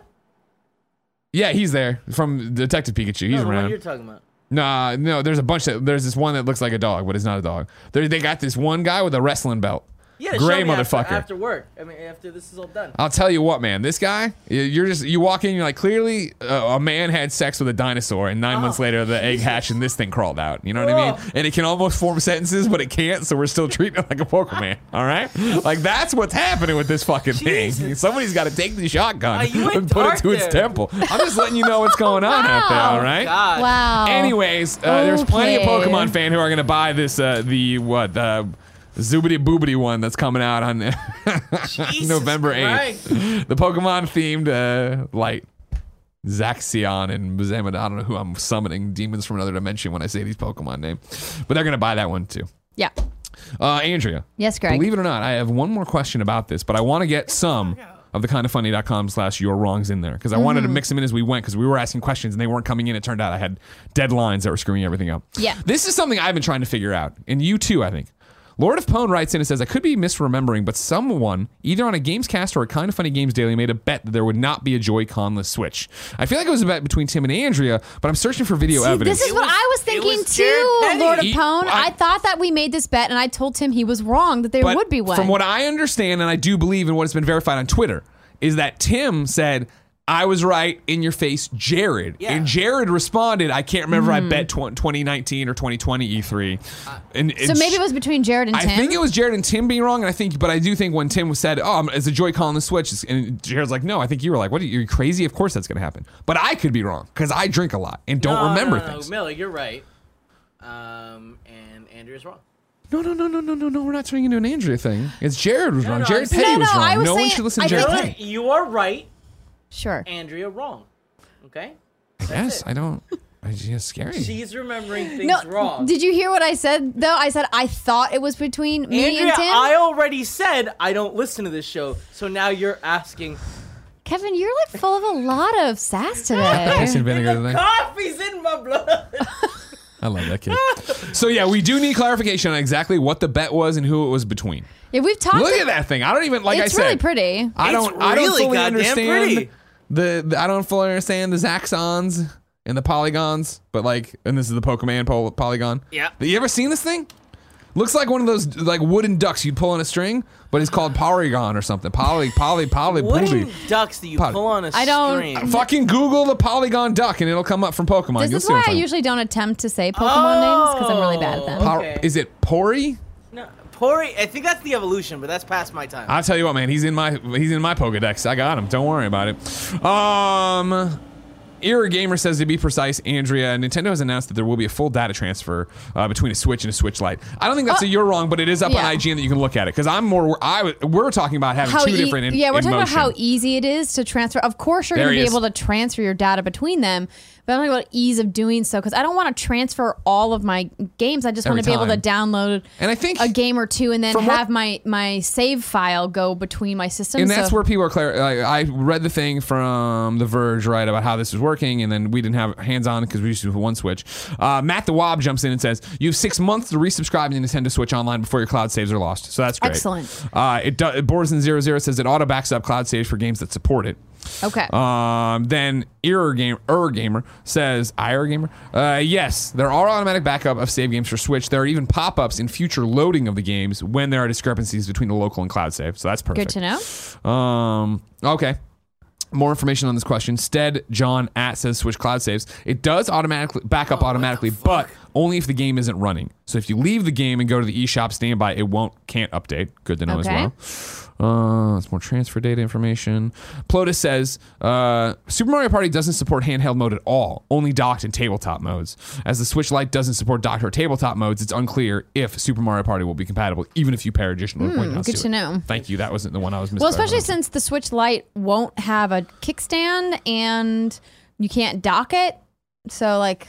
Speaker 1: Yeah, he's there from Detective Pikachu. He's
Speaker 3: no,
Speaker 1: around.
Speaker 3: you're talking about.
Speaker 1: Nah, no, there's a bunch that there's this one that looks like a dog, but it's not a dog. They they got this one guy with a wrestling belt.
Speaker 3: Yeah,
Speaker 1: Gray
Speaker 3: show me after-
Speaker 1: motherfucker.
Speaker 3: After, work. I mean, after this is all done.
Speaker 1: I'll tell you what, man. This guy, you- you're just you walk in, you're like, clearly uh, a man had sex with a dinosaur, and nine months later the egg hatched and this thing crawled out. You know what I mean?
Speaker 3: Oh.
Speaker 1: And it can almost form sentences, but it can't. So we're still treating it like a Pokemon. [LAUGHS] All right? Like that's what's happening with this fucking thing. Somebody's got to take the shotgun
Speaker 3: Uh,
Speaker 1: and put it
Speaker 3: dark
Speaker 1: to its temple. I'm just letting you know what's going on out there. All right?
Speaker 3: God.
Speaker 2: Wow.
Speaker 1: Anyways, uh, there's plenty of Pokemon fan who are gonna buy this uh, the what uh, Zoobity Boobity one that's coming out on
Speaker 3: Jesus [LAUGHS]
Speaker 1: November
Speaker 3: Christ.
Speaker 1: 8th. The Pokemon themed uh, light. Zaxion and Bazamid. I don't know who I'm summoning demons from another dimension when I say these Pokemon name, but they're gonna buy that one too.
Speaker 2: Yeah.
Speaker 1: Uh, Andrea,
Speaker 2: Yes, Greg.
Speaker 1: believe it or not, I have one more question about this, but I want to get some of the kind of funny.com slash your wrongs in there because I wanted to
Speaker 2: Mm-hmm.
Speaker 1: mix them in as we went because we were asking questions and they weren't coming in. It turned out I had deadlines that were screwing everything up.
Speaker 2: Yeah.
Speaker 1: This is something I've been trying to figure out, and you too, I think. Lord of Pone writes in and says, I could be misremembering, but someone, either on a Gamescast or a Kind of Funny Games Daily, made a bet that there would not be a Joy-Conless Switch. I feel like it was a bet between Tim and Andrea, but I'm searching for video
Speaker 2: See,
Speaker 1: evidence.
Speaker 2: this is
Speaker 3: It
Speaker 2: what
Speaker 3: was-
Speaker 2: I was thinking
Speaker 3: was
Speaker 2: too, Lord of
Speaker 1: He-
Speaker 2: Pone.
Speaker 1: I-
Speaker 2: I, thought that we made this bet, and I told Tim he was wrong that there would be one.
Speaker 1: From what I understand, and I do believe in what has been verified on Twitter, is that Tim said, I was right in your face, Jared.
Speaker 3: Yeah.
Speaker 1: And Jared responded, I can't remember,
Speaker 2: Hmm.
Speaker 1: I bet tw- 2019 or 2020 E3. And, and
Speaker 2: so maybe
Speaker 1: sh-
Speaker 2: it was between Jared and
Speaker 1: I
Speaker 2: Tim.
Speaker 1: I think it was Jared and Tim being wrong, and I think, but I do think when Tim was said, "Oh, it's a Joy-Con on the Switch," and Jared's like, "No, I think you were like, what? Are you, you're crazy? Of course that's going to happen." But I could be wrong because I drink a lot and don't
Speaker 3: No,
Speaker 1: remember
Speaker 3: no, no,
Speaker 1: things.
Speaker 3: Miller, you're right. Um, and Andrew's wrong.
Speaker 1: No, no, no, no, no, no, no. We're not turning into an Andrea thing. It's Jared was wrong.
Speaker 3: no,
Speaker 1: Jared Petty
Speaker 2: No,
Speaker 1: was wrong.
Speaker 2: I was
Speaker 1: no one should listen
Speaker 2: I
Speaker 1: to Jared
Speaker 2: think-
Speaker 1: Petty.
Speaker 3: You are right.
Speaker 2: Sure.
Speaker 3: Andrea wrong. Okay.
Speaker 1: I guess
Speaker 3: it.
Speaker 1: I don't. I just scary.
Speaker 3: She's remembering things
Speaker 2: No,
Speaker 3: wrong.
Speaker 2: did you hear what I said though? I said I thought it was between me
Speaker 3: Andrea,
Speaker 2: and Tim.
Speaker 3: I already said I don't listen to this show, so now you're asking
Speaker 2: Kevin, you're like full of a lot of sass today. [LAUGHS]
Speaker 1: Piss and vinegar today.
Speaker 3: Coffee's in my blood.
Speaker 1: I love that kid. so yeah, we do need clarification on exactly what the bet was and who it was between.
Speaker 2: yeah, we've talked.
Speaker 1: Look at that thing. I don't even like
Speaker 2: it's
Speaker 1: I said.
Speaker 2: It's really pretty.
Speaker 1: I don't. I don't
Speaker 3: really
Speaker 1: fully understand
Speaker 3: pretty.
Speaker 1: The, the. I don't fully understand the Zaxxons and the polygons, but like, and this is the Pokemon pol- polygon.
Speaker 3: Yeah.
Speaker 1: But you ever seen this thing? Looks like one of those like wooden ducks you'd pull on a string, but it's called Porygon or something. Poly, poly, poly,
Speaker 3: Wooden
Speaker 1: poly.
Speaker 3: ducks that you
Speaker 1: Pod-
Speaker 3: pull on a
Speaker 2: I don't-
Speaker 3: string.
Speaker 1: Uh, fucking Google the Polygon duck and it'll come up from Pokemon.
Speaker 2: This
Speaker 1: You'll
Speaker 2: is
Speaker 1: see what
Speaker 2: why
Speaker 1: I'm talking
Speaker 2: usually don't attempt to say Pokemon names because I'm really bad at them.
Speaker 3: Oh.
Speaker 1: Pow-
Speaker 3: Okay.
Speaker 1: Is it Pori?
Speaker 3: No, Pori, I think that's the evolution, but that's past my time.
Speaker 1: I'll tell you what, man. He's in my he's in my Pokedex. I got him. Don't worry about it. Um, Era Gamer says to be precise, Andrea, Nintendo has announced that there will be a full data transfer uh, between a Switch and a Switch Lite. I don't think that's
Speaker 2: Uh,
Speaker 1: a you're wrong, but it is up
Speaker 2: yeah.
Speaker 1: on IGN that you can look at it because I'm more. I we're talking about having
Speaker 2: How
Speaker 1: two
Speaker 2: e-
Speaker 1: different. In,
Speaker 2: yeah, we're
Speaker 1: in
Speaker 2: talking
Speaker 1: motion.
Speaker 2: about how easy it is to transfer. Of course, you're going to be
Speaker 1: is.
Speaker 2: able to transfer your data between them, but I'm talking about ease of doing so because I don't want to transfer all of my games. I just want to be able to download
Speaker 1: And I think-
Speaker 2: a game or two and then
Speaker 1: From what-
Speaker 2: have my my save file go between my systems.
Speaker 1: And that's
Speaker 2: so-
Speaker 1: where people are clear. Like, I read the thing from The Verge, right, about how this was working, and then we didn't have hands on because we used to do one Switch. Uh, Matt the Wob jumps in and says, You have six months to resubscribe to Nintendo Switch Online before your cloud saves are lost. So that's great.
Speaker 2: Excellent.
Speaker 1: Uh, it do, Borzen00 says it auto backs up cloud saves for games that support it.
Speaker 2: Okay.
Speaker 1: Um, then Error Game Error Gamer says Ira Gamer. Uh, yes, there are automatic backup of save games for Switch. There are even pop-ups in future loading of the games when there are discrepancies between the local and cloud save. So that's perfect.
Speaker 2: Good to know.
Speaker 1: Um, okay. More information on this question. Stead John at says Switch Cloud saves. It does automatically back up automatically, but only if the game isn't running. So if you leave the game and go to the eShop standby, it won't can't update. Good to know
Speaker 2: Okay.
Speaker 1: as well. Uh, it's more transfer data information. Plotus says uh, Super Mario Party doesn't support handheld mode at all, only docked and tabletop modes. As the Switch Lite doesn't support docked or tabletop modes, it's unclear if Super Mario Party will be compatible, even if you pair additional point
Speaker 2: Hmm, good to
Speaker 1: it.
Speaker 2: know.
Speaker 1: Thank you. That wasn't the one I was missing.
Speaker 2: Well, especially since the Switch Lite won't have a kickstand and you can't dock it. So, like,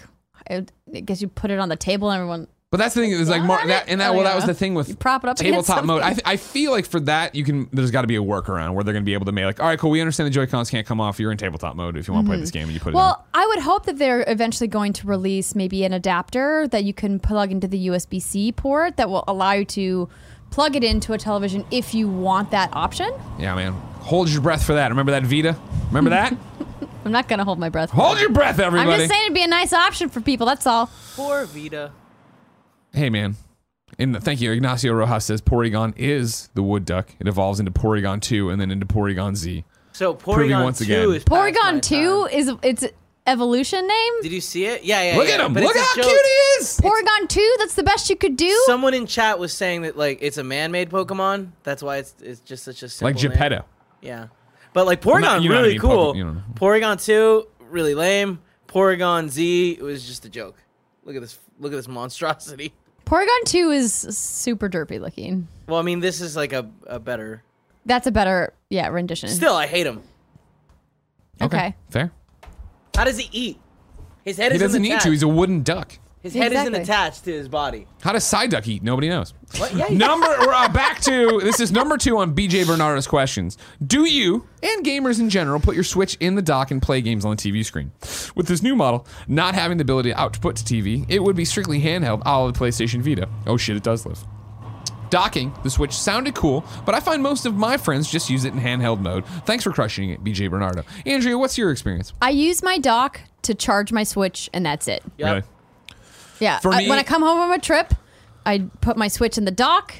Speaker 2: I I guess you put it on the table and everyone.
Speaker 1: But that's the thing is like more that and that
Speaker 2: Oh,
Speaker 1: well that was the thing with
Speaker 2: You prop it up
Speaker 1: tabletop mode. I,
Speaker 2: something.
Speaker 1: I feel like for that you can there's got to be a workaround where they're going to be able to make like all right cool we understand the Joy Cons can't come off you're in tabletop mode if you want to play this game and you put it.
Speaker 2: Mm-hmm. Well, I would hope that they're eventually going to release maybe an adapter that you can plug into the USB C port that will allow you to plug it into a television if you want that option.
Speaker 1: Yeah, man. Hold your breath for that. Remember that Vita? Remember that? [LAUGHS]
Speaker 2: I'm not going to hold my breath. for
Speaker 1: Hold
Speaker 2: it.
Speaker 1: your breath, everybody.
Speaker 2: I'm just saying it'd be a nice option for people. That's all.
Speaker 3: Poor Vita.
Speaker 1: hey, man. And thank you. Ignacio Rojas says Porygon is the wood duck. It evolves into Porygon 2 and then into Porygon Z.
Speaker 3: So
Speaker 1: Proving
Speaker 3: Porygon
Speaker 1: once
Speaker 3: 2
Speaker 1: again.
Speaker 3: is past my
Speaker 2: Porygon 2
Speaker 3: time.
Speaker 2: is its evolution name.
Speaker 3: Did you see it? Yeah, yeah.
Speaker 1: Look
Speaker 3: yeah,
Speaker 1: at him.
Speaker 3: but
Speaker 1: Look
Speaker 3: it's a
Speaker 1: how cute he is.
Speaker 2: Porygon 2, that's the best you could do.
Speaker 3: Someone in chat was saying that like it's a man-made Pokemon. That's why it's it's just such a simple
Speaker 1: Like
Speaker 3: name.
Speaker 1: Geppetto.
Speaker 3: Yeah, but like Porygon
Speaker 1: not- you know what I
Speaker 3: really
Speaker 1: mean,
Speaker 3: cool.
Speaker 1: Poke- you know.
Speaker 3: Porygon two really lame. Porygon Z it was just a joke. Look at this. Look at this monstrosity.
Speaker 2: Porygon 2 is super derpy looking.
Speaker 3: Well, I mean, this is like a, a better.
Speaker 2: That's a better, yeah, rendition.
Speaker 3: Still, I hate him.
Speaker 2: Okay.
Speaker 1: Fair.
Speaker 3: How does he eat? His head
Speaker 1: He
Speaker 3: isn't
Speaker 1: doesn't need
Speaker 3: attached.
Speaker 1: to. He's a wooden duck.
Speaker 3: His head
Speaker 2: Exactly.
Speaker 3: isn't attached to his body.
Speaker 1: How does Psyduck eat? Nobody knows.
Speaker 3: What? Yeah. yeah.
Speaker 1: Number uh, back to this is number two on BJ Bernardo's questions. Do you and gamers in general put your Switch in the dock and play games on the TV screen? With this new model not having the ability to output to TV, it would be strictly handheld, a la the PlayStation Vita. Oh shit, it does live. Docking the Switch sounded cool, but I find most of my friends just use it in handheld mode. Thanks for crushing it, BJ Bernardo. Andrea, what's your experience?
Speaker 2: I use my dock to charge my Switch, and that's it.
Speaker 3: Yep.
Speaker 1: Really?
Speaker 2: Yeah.
Speaker 1: For
Speaker 2: I-
Speaker 1: me-
Speaker 2: when I come home from a trip, I put my Switch in the dock.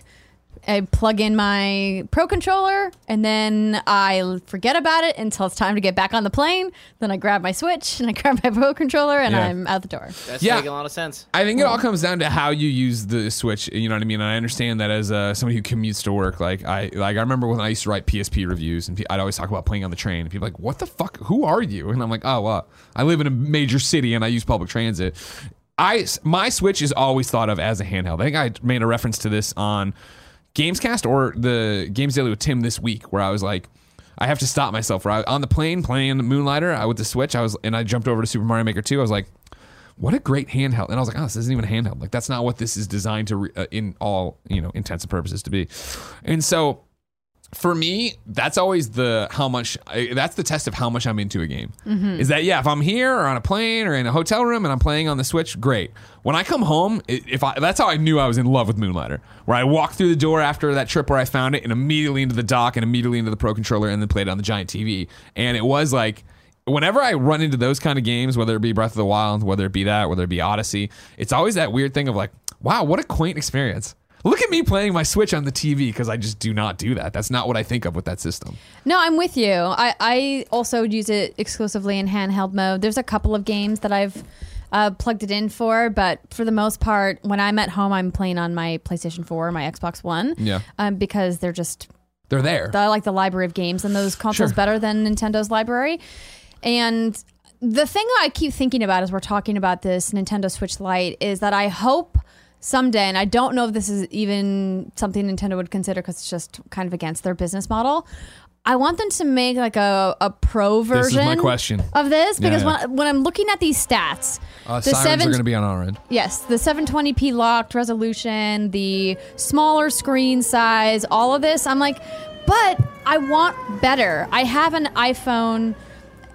Speaker 2: I plug in my Pro controller, and then I forget about it until it's time to get back on the plane. Then I grab my Switch and I [LAUGHS] grab my Pro controller, and
Speaker 1: Yeah.
Speaker 2: I'm out the door.
Speaker 3: That's
Speaker 1: Yeah.
Speaker 3: making a lot of sense.
Speaker 1: I think it all comes down to how you use the Switch. You know what I mean? And I understand that as uh, somebody who commutes to work, like I like I remember when I used to write PSP reviews, and I'd always talk about playing on the train. And people were like, "What the fuck? Who are you?" And I'm like, "Oh, well, I live in a major city and I use public transit." I my Switch is always thought of as a handheld. I think I made a reference to this on Gamescast or the Games Daily with Tim this week, where I was like. I have to stop myself. Where I, on the plane playing Moonlighter, I with the Switch, I was and I jumped over to Super Mario Maker 2. I was like, what a great handheld and i was like oh this isn't even a handheld like that's not what this is designed to re- uh, in all you know intents and purposes to be and so for me, that's always the how much. That's the test of how much I'm into a game.
Speaker 2: Mm-hmm.
Speaker 1: Is that yeah? If I'm here or on a plane or in a hotel room and I'm playing on the Switch, great. When I come home, if I that's how I knew I was in love with Moonlighter. Where I walked through the door after that trip where I found it and immediately into the dock and immediately into the Pro controller and then played it on the giant TV. And it was like. Whenever I run into those kind of games, whether it be Breath of the Wild, whether it be that, whether it be Odyssey, it's always that weird thing of like, wow, what a quaint experience. Look at me playing my Switch on the TV because I just do not do that. That's not what I think of with that system.
Speaker 2: No, I'm with you. I, I also use it exclusively in handheld mode. There's a couple of games that I've uh, plugged it in for, but for the most part, when I'm at home, I'm playing on my PlayStation 4, or my Xbox One.
Speaker 1: Yeah.
Speaker 2: Um, because they're just
Speaker 1: They're there.
Speaker 2: I like the library of games and those consoles
Speaker 1: Sure.
Speaker 2: better than Nintendo's library. And the thing I keep thinking about as we're talking about this Nintendo Switch Lite is that I hope someday, and I don't know if this is even something Nintendo would consider because it's just kind of against their business model. I want them to make like a, a pro version.
Speaker 1: This is my question.
Speaker 2: of this
Speaker 1: Yeah,
Speaker 2: because
Speaker 1: yeah.
Speaker 2: When, when I'm looking at these stats,
Speaker 1: Uh,
Speaker 2: the
Speaker 1: sirens
Speaker 2: seven
Speaker 1: are going to be on our end.
Speaker 2: Yes, the 720p locked resolution, the smaller screen size, all of this. I'm like, but I want better. I have an iPhone,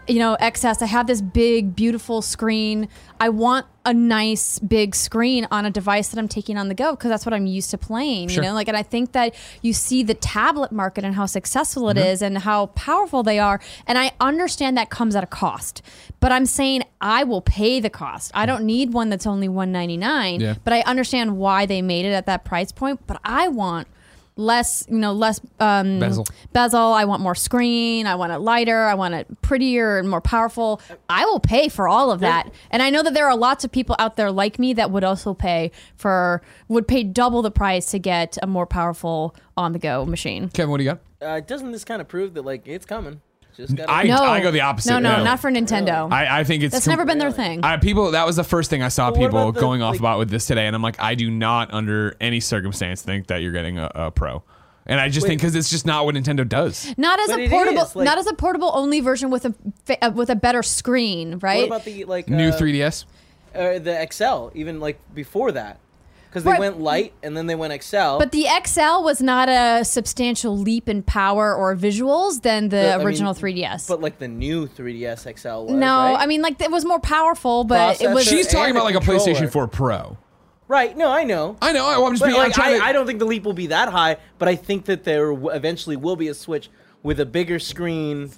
Speaker 2: you know, XS. I have this big, beautiful screen. I want a nice big screen on a device that I'm taking on the go because that's what I'm used to playing.
Speaker 1: Sure.
Speaker 2: You know, like, and I think that you see the tablet market and how successful it mm-hmm. is and how powerful they are. And I understand that comes at a cost, but I'm saying I will pay the cost. I mm. don't need one that's only 199
Speaker 1: Yeah.
Speaker 2: but I understand why they made it at that price point. But I want less, you know, less um,
Speaker 1: Bezel.
Speaker 2: Bezel. I want more screen. I want it lighter. I want it prettier and more powerful. I will pay for all of that. And I know that there are lots of people out there like me that would also pay for would pay double the price to get a more powerful on the go machine.
Speaker 1: Kevin, what do you got?
Speaker 3: Uh, doesn't this kind of prove that like it's coming? Just gotta
Speaker 1: I,
Speaker 2: No,
Speaker 1: I go the opposite.
Speaker 2: No, no,
Speaker 1: No.
Speaker 2: not for Nintendo.
Speaker 1: I, I think it's
Speaker 2: That's
Speaker 1: com-
Speaker 2: never been their thing.
Speaker 1: I, people, that was the first thing I saw
Speaker 3: But what
Speaker 1: people
Speaker 3: about the,
Speaker 1: going off
Speaker 3: like-
Speaker 1: about with this today, and I'm like, I do not, under any circumstance, think that you're getting a, a pro. And I just
Speaker 3: Wait.
Speaker 1: think because it's just not what Nintendo does.
Speaker 2: not as
Speaker 3: But
Speaker 2: a
Speaker 3: it
Speaker 2: portable,
Speaker 3: is, like-
Speaker 2: not as a portable only version with a fa- uh, with a better screen, right?
Speaker 3: What about the like
Speaker 1: New
Speaker 3: uh,
Speaker 1: 3DS.
Speaker 3: uh, the XL? Even like before that, because they
Speaker 2: Right.
Speaker 3: went light and then they went XL.
Speaker 2: But the XL was not a substantial leap in power or visuals than the
Speaker 3: The- I mean,
Speaker 2: original 3DS.
Speaker 3: but like the new 3DS XL was.
Speaker 2: no,
Speaker 3: right?
Speaker 2: I mean like it was more powerful, but it was.
Speaker 3: Processor.
Speaker 1: She's talking
Speaker 3: and
Speaker 1: about
Speaker 3: a
Speaker 1: like a PlayStation
Speaker 3: controller.
Speaker 1: 4 Pro.
Speaker 3: right. No, I know.
Speaker 1: I know. I- I'm just
Speaker 3: But
Speaker 1: being. I'm
Speaker 3: like,
Speaker 1: trying
Speaker 3: I,
Speaker 1: to,
Speaker 3: I don't think the leap will be that high, but I think that there w- eventually will be a Switch with a bigger screen.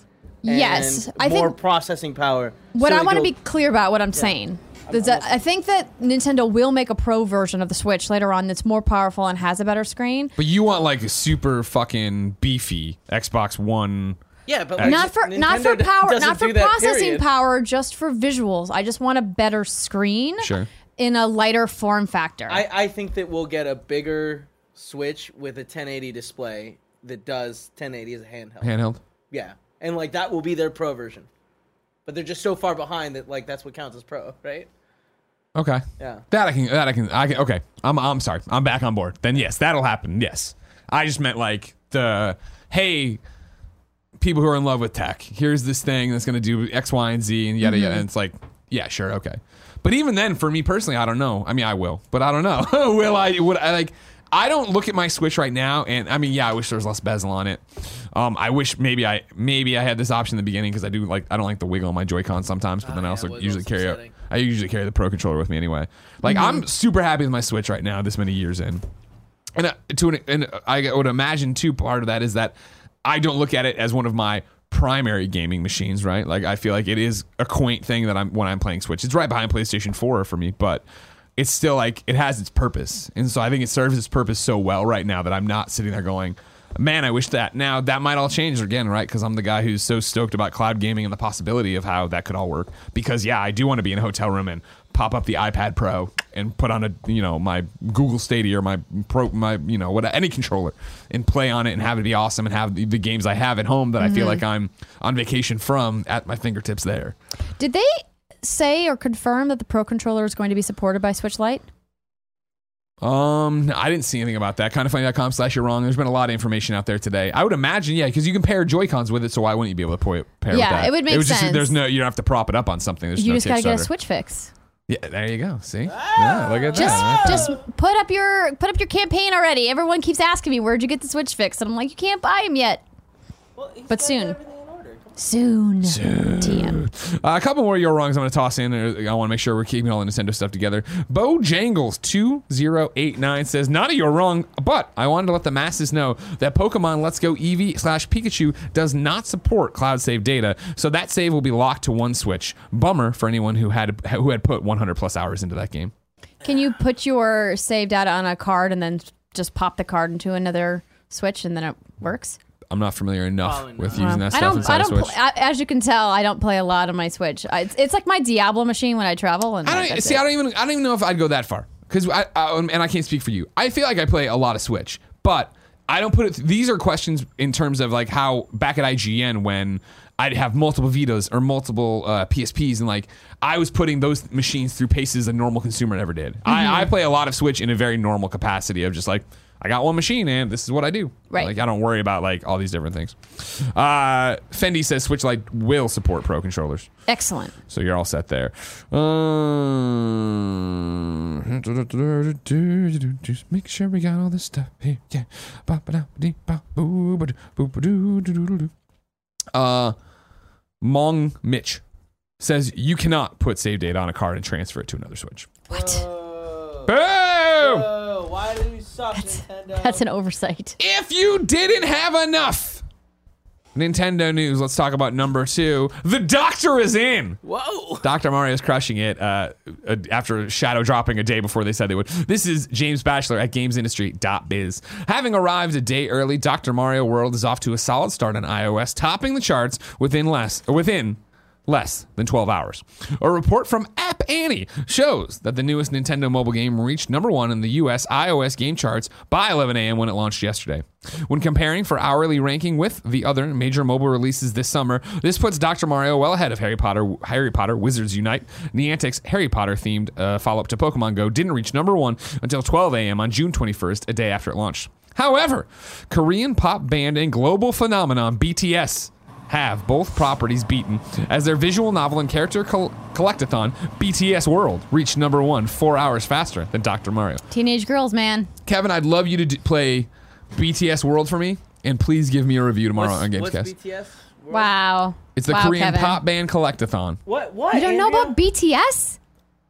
Speaker 3: And
Speaker 2: Yes, I
Speaker 3: more
Speaker 2: think-
Speaker 3: processing power.
Speaker 2: what
Speaker 3: so
Speaker 2: I
Speaker 3: that
Speaker 2: want to
Speaker 3: you'll-
Speaker 2: be clear about what I'm saying. Is that I think that Nintendo will make a pro version of the Switch later on that's more powerful and has a better screen.
Speaker 1: But you want like a super fucking beefy Xbox One.
Speaker 3: Yeah, but
Speaker 1: Not
Speaker 2: Not for not for power,
Speaker 3: doesn't
Speaker 2: for processing
Speaker 3: period.
Speaker 2: power, just for visuals. I just want a better screen
Speaker 1: Sure.
Speaker 2: in a lighter form factor.
Speaker 3: I, I think that we'll get a bigger Switch with a 1080 display that does 1080 as a handheld.
Speaker 1: Handheld.
Speaker 3: Yeah, and like that will be their pro version, but they're just so far behind that like that's what counts as pro, right?
Speaker 1: Okay.
Speaker 3: Yeah.
Speaker 1: That I can. That I can. I can. Okay. I'm. I'm sorry. I'm back on board. Then yes, that'll happen. Yes. I just meant like the hey, people who are in love with tech. Here's this thing that's going to do X, Y, and Z, and yada yada. And it's like, yeah, sure, okay. But even then, for me personally, I don't know. I mean, I will, but I don't know. [LAUGHS] will I? Would I like? I don't look at my Switch right now, and I mean, yeah, I wish there was less bezel on it. Um, I wish maybe I maybe I had this option in the beginning because I do like I don't like the wiggle on my Joy-Con sometimes, but
Speaker 3: Oh,
Speaker 1: then I also usually carry
Speaker 3: upsetting.
Speaker 1: I usually carry the Pro controller with me anyway. Like I'm super happy with my Switch right now. This many years in, and uh, to an, and I would imagine too. Part of that is that I don't look at it as one of my primary gaming machines. Right? Like I feel like it is a quaint thing that I'm when I'm playing Switch. It's right behind PlayStation 4 for me, but it's still like it has its purpose, and so I think it serves its purpose so well right now that I'm not sitting there going. Man, I wish that. Now that might all change again, right? Because I'm the guy who's so stoked about cloud gaming and the possibility of how that could all work. Because yeah, I do want to be in a hotel room and pop up the iPad Pro and put on a you know my Google Stadia or my Pro my you know what any controller and play on it and have it be awesome and have the, the games I have at home that I feel mm-hmm. like I'm on vacation from at my fingertips there.
Speaker 2: Did they say or confirm that the Pro controller is going to be supported by Switch Lite?
Speaker 1: Um, I didn't see anything about that. Kind of funny.com slash you're wrong. There's been a lot of information out there today. I would imagine, yeah, because you can pair Joy Cons with it, so why wouldn't you be able to pair, pair with
Speaker 2: Yeah,
Speaker 1: that?
Speaker 2: it would make
Speaker 1: was Just,
Speaker 2: sense.
Speaker 1: there's no, you don't have to prop it up on something. There's
Speaker 2: you
Speaker 1: no
Speaker 2: just got to get a Switch fix.
Speaker 1: Yeah, there you go. See? Yeah, look at
Speaker 2: Just
Speaker 1: that.
Speaker 2: just put up your put up your campaign already. Everyone keeps asking me where'd you get the Switch fix, and I'm like, you can't buy them yet.
Speaker 3: Well, he's
Speaker 2: But
Speaker 3: got
Speaker 2: soon.
Speaker 3: everything in order. Come on.
Speaker 2: Soon. TM.
Speaker 1: Uh, a couple more you're wrongs I'm going to toss in. Uh, I want to make sure we're keeping all the Nintendo stuff together. Bojangles2089 says, Not a you're wrong, but I wanted to let the masses know that Pokemon Let's Go Eevee slash Pikachu does not support cloud save data, so that save will be locked to one Switch. Bummer for anyone who had who had put 100 plus hours into that game.
Speaker 2: Can you put your save data on a card and then just pop the card into another Switch and then it works?
Speaker 1: I'm not familiar enough
Speaker 3: Probably
Speaker 1: with
Speaker 3: not.
Speaker 1: using that
Speaker 2: I
Speaker 1: stuff
Speaker 2: don't.
Speaker 1: inside
Speaker 2: I
Speaker 1: a
Speaker 2: don't.
Speaker 1: Switch.
Speaker 2: Pl- I, as you can tell, I don't play a lot on my Switch. I, it's, it's like my Diablo machine when I travel. And
Speaker 1: I don't
Speaker 2: that's
Speaker 1: see.
Speaker 2: it.
Speaker 1: I don't even. I don't even know if I'd go that far because I, I and I can't speak for you. I feel like I play a lot of Switch, but I don't put it. These are questions in terms of like how back at IGN when I'd have multiple Vitas or multiple uh, PSPs and like I was putting those machines through paces a normal consumer never did.
Speaker 2: Mm-hmm.
Speaker 1: I, I play a lot of Switch in a very normal capacity of just like. I got one machine and this is what I do.
Speaker 2: Right.
Speaker 1: Like I don't worry about like all these different things. Uh, Fendi says Switch Lite will support Pro controllers.
Speaker 2: Excellent.
Speaker 1: So you're all set there. Um, just make sure we got all this stuff here. Yeah. Uh, Mong Mitch says you cannot put save data on a card and transfer it to another Switch.
Speaker 2: What?
Speaker 1: Boom!
Speaker 3: Why do you suck, Nintendo?
Speaker 2: That's an oversight.
Speaker 1: If you didn't have enough Nintendo news, let's talk about number two. The Doctor is in.
Speaker 3: Whoa.
Speaker 1: Dr. Mario's crushing it uh, uh, after shadow dropping a day before they said they would. This is James Batchelor at GamesIndustry.biz. Having arrived a day early, Dr. Mario World is off to a solid start on iOS, topping the charts within less within less than 12 hours. A report from App Annie shows that the newest Nintendo mobile game reached number one in the US iOS game charts by 11 a.m. when it launched yesterday. When comparing for hourly ranking with the other major mobile releases this summer, this puts Dr. Mario well ahead of Harry Potter, Harry Potter Wizards Unite. Niantic's Harry Potter themed uh, follow up to Pokemon Go didn't reach number one until 12 a.m. on June 21st, a day after it launched. However, Korean pop band and global phenomenon BTS have both properties beaten as their visual novel and character col- collectathon BTS World reached number one four hours faster than Dr. Mario.
Speaker 2: Teenage girls, man.
Speaker 1: Kevin, I'd love you to d- play BTS World for me, and please give me a review tomorrow
Speaker 3: What's,
Speaker 1: on
Speaker 3: what's
Speaker 1: Gamescast.
Speaker 3: BTS? World?
Speaker 2: Wow.
Speaker 1: It's the
Speaker 2: wow,
Speaker 1: Korean
Speaker 2: Kevin.
Speaker 1: pop band collectathon.
Speaker 3: What? What?
Speaker 2: You don't know about BTS?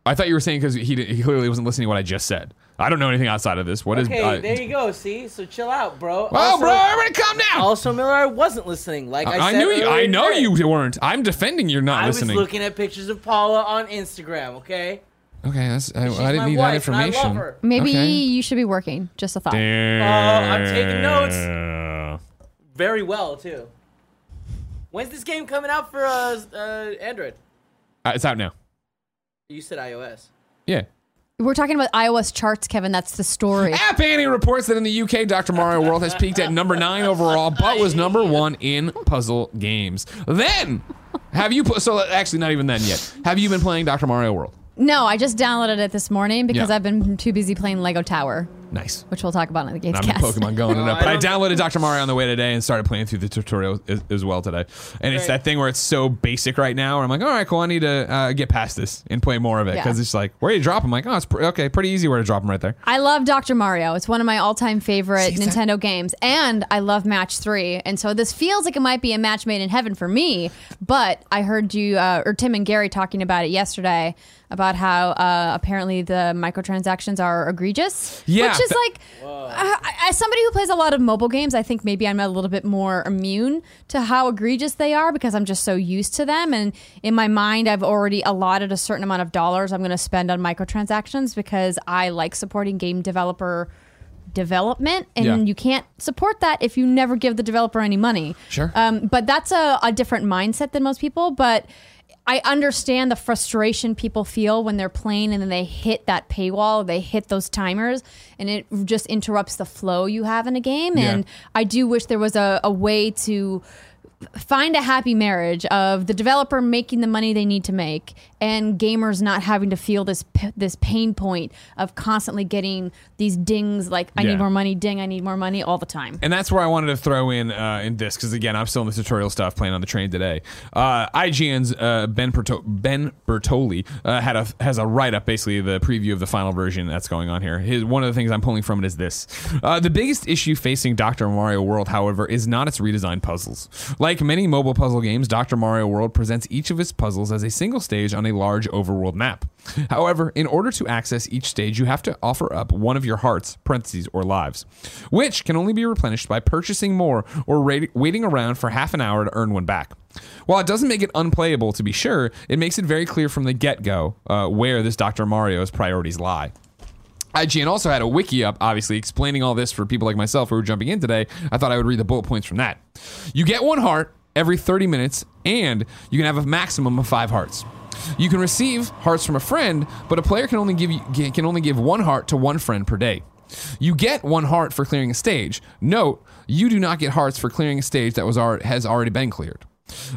Speaker 1: I thought you were saying because he, did- he clearly wasn't listening to what I just said. I don't know anything outside of this. What is?
Speaker 3: Okay,
Speaker 1: uh,
Speaker 3: there you go. See, so chill out, bro.
Speaker 1: Oh,
Speaker 3: Also-
Speaker 1: bro, everybody calm down.
Speaker 3: Also, Miller, I wasn't listening. Like I,
Speaker 1: I,
Speaker 3: said
Speaker 1: knew you.
Speaker 3: earlier
Speaker 1: I know
Speaker 3: today.
Speaker 1: you weren't. I'm defending you're not listening.
Speaker 3: I
Speaker 1: listening.
Speaker 3: was looking at pictures of Paula on Instagram. Okay.
Speaker 1: okay, that's, I,
Speaker 3: She's
Speaker 1: I didn't
Speaker 3: my
Speaker 1: need
Speaker 3: wife,
Speaker 1: that
Speaker 3: and I love
Speaker 1: information.
Speaker 3: her.
Speaker 2: Maybe
Speaker 1: Okay.
Speaker 2: you should be working. Just a thought.
Speaker 1: I'm
Speaker 3: taking notes. Very well too. When's this game coming out for uh, uh Android?
Speaker 1: Uh, it's out now.
Speaker 3: You said iOS.
Speaker 1: Yeah.
Speaker 2: We're talking about iOS charts, Kevin. That's the story.
Speaker 1: App Annie reports that in the UK, Dr. Mario World has peaked at number nine overall, but was number one in puzzle games. Then, have you? put So actually, not even then yet. Have you been playing Dr. Mario World?
Speaker 2: No, I just downloaded it this morning because
Speaker 1: Yeah.
Speaker 2: I've been too busy playing Lego Tower,
Speaker 1: Nice.
Speaker 2: which we'll talk about in the
Speaker 1: I'm in
Speaker 2: Gamescast.
Speaker 1: Pokemon going it [LAUGHS] up. But
Speaker 3: I
Speaker 1: I downloaded Dr. Mario on the way today and started playing through the tutorial as, as well today. And it's that thing where it's so basic right now. Where I'm like, all right, cool. I need to uh, get past this and play more of it
Speaker 2: Yeah.
Speaker 1: because it's like, where do you drop them? like, oh, it's pr- okay, pretty easy where to drop them right there.
Speaker 2: I love Dr. Mario. It's one of my all-time favorite
Speaker 1: See, is that-
Speaker 2: Nintendo games, and I love Match Three. And so this feels like it might be a match made in heaven for me. But I heard you uh, or Tim and Gary talking about it yesterday about how uh, apparently the microtransactions are egregious.
Speaker 1: Yeah, th-
Speaker 2: like, as somebody who plays a lot of mobile games, I think maybe I'm a little bit more immune to how egregious they are because I'm just so used to them. And in my mind, I've already allotted a certain amount of dollars I'm going to spend on microtransactions because I like supporting game developer development and
Speaker 1: Yeah.
Speaker 2: you can't support that if you never give the developer any money
Speaker 1: Sure.
Speaker 2: um, but that's a, a different mindset than most people but i understand the frustration people feel when they're playing and then they hit that paywall they hit those timers and it just interrupts the flow you have in a game
Speaker 1: Yeah.
Speaker 2: and i do wish there was a, a way to find a happy marriage of the developer making the money they need to make and gamers not having to feel this this pain point of constantly getting these dings like I
Speaker 1: Yeah.
Speaker 2: need more money, ding, I need more money all the time.
Speaker 1: And that's where I wanted to throw in uh, in this because again, I'm still in the tutorial stuff playing on the train today. Uh, IGN's uh, Ben Ben Bertoli uh, had a has a write up, basically the preview of the final version that's going on here. His, one of the things I'm pulling from it is this: uh, the biggest issue facing Dr. Mario World, however, is not its redesigned puzzles. Like many mobile puzzle games, Dr. Mario World presents each of its puzzles as a single stage on a large overworld map. However, in order to access each stage, you have to offer up one of your hearts, parentheses, or lives, which can only be replenished by purchasing more or ra- waiting around for half an hour to earn one back. While it doesn't make it unplayable, to be sure, it makes it very clear from the get go uh, where this Dr. Mario's priorities lie. IGN also had a wiki up, obviously, explaining all this for people like myself who are jumping in today. I thought I would read the bullet points from that. You get one heart every 30 minutes, and you can have a maximum of five hearts. You can receive hearts from a friend, but a player can only give you, can only give one heart to one friend per day. You get one heart for clearing a stage. Note, you do not get hearts for clearing a stage that was has already been cleared.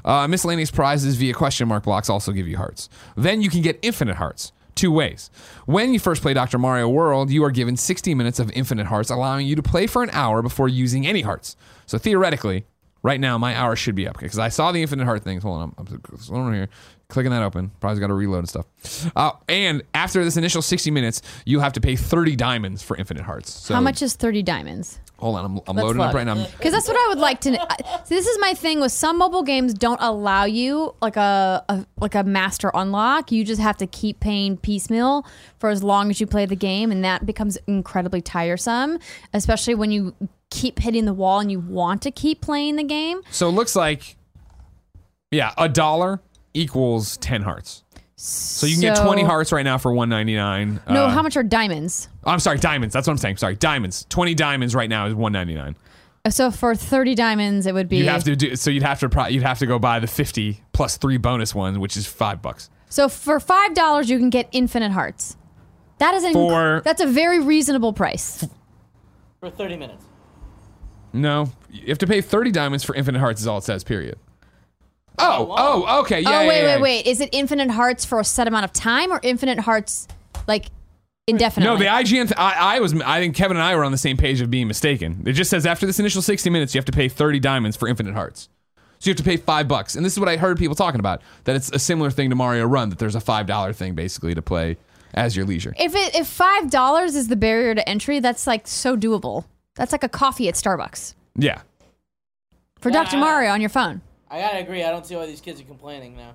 Speaker 1: Uh, miscellaneous prizes via question mark blocks also give you hearts. Then you can get infinite hearts. Two ways. When you first play Dr. Mario World, you are given 60 minutes of infinite hearts, allowing you to play for an hour before using any hearts. So theoretically, right now my hour should be up because I saw the infinite heart things. Hold on, I'm, I'm here, clicking that open. Probably got to reload and stuff. Uh, and after this initial 60 minutes, you have to pay 30 diamonds for infinite hearts. So
Speaker 2: How much is 30 diamonds?
Speaker 1: Hold on, I'm, I'm
Speaker 2: Let's
Speaker 1: loading up right now.
Speaker 2: Because that's what I would like to. kn- I- See, this is my thing with some mobile games. Don't allow you like a, a like a master unlock. You just have to keep paying piecemeal for as long as you play the game, and that becomes incredibly tiresome. Especially when you keep hitting the wall and you want to keep playing the game.
Speaker 1: So it looks like, yeah, a dollar equals 10 hearts. So you can get
Speaker 2: So-
Speaker 1: 20 hearts right now for 199.
Speaker 2: No,
Speaker 1: Uh,
Speaker 2: how much are diamonds?
Speaker 1: I'm sorry, diamonds. That's what I'm saying. Sorry, diamonds. 20 diamonds right now is 199.
Speaker 2: So for 30 diamonds, it would be.
Speaker 1: You have to do so you'd have to pro- you'd have to go buy the 50 plus 3 bonus ones, which is 5 bucks.
Speaker 2: So for five dollars, you can get infinite hearts. That is an
Speaker 1: For-
Speaker 2: that's a very reasonable price.
Speaker 3: for 30 minutes.
Speaker 1: No, you have to pay 30 diamonds for infinite hearts is all it says, period. Oh, oh
Speaker 3: wow.
Speaker 1: oh, okay. Yeah,
Speaker 2: oh
Speaker 1: yeah,
Speaker 2: wait,
Speaker 1: yeah.
Speaker 2: wait, wait! Is it infinite hearts for a set amount of time, or infinite hearts like indefinitely?
Speaker 1: No, the IGN. Th- I, I was. I think Kevin and I were on the same page of being mistaken. It just says after this initial 60 minutes, you have to pay 30 diamonds for infinite hearts. So you have to pay five bucks. And this is what I heard people talking about. That it's a similar thing to Mario Run. That there's a five dollar thing basically to play as your leisure.
Speaker 2: if it if five dollars is the barrier to entry, that's like so doable. That's like a coffee at Starbucks
Speaker 1: Yeah.
Speaker 2: for
Speaker 3: Yeah,
Speaker 2: Dr. Mario on your phone.
Speaker 3: I gotta agree. I don't see why these kids are complaining now.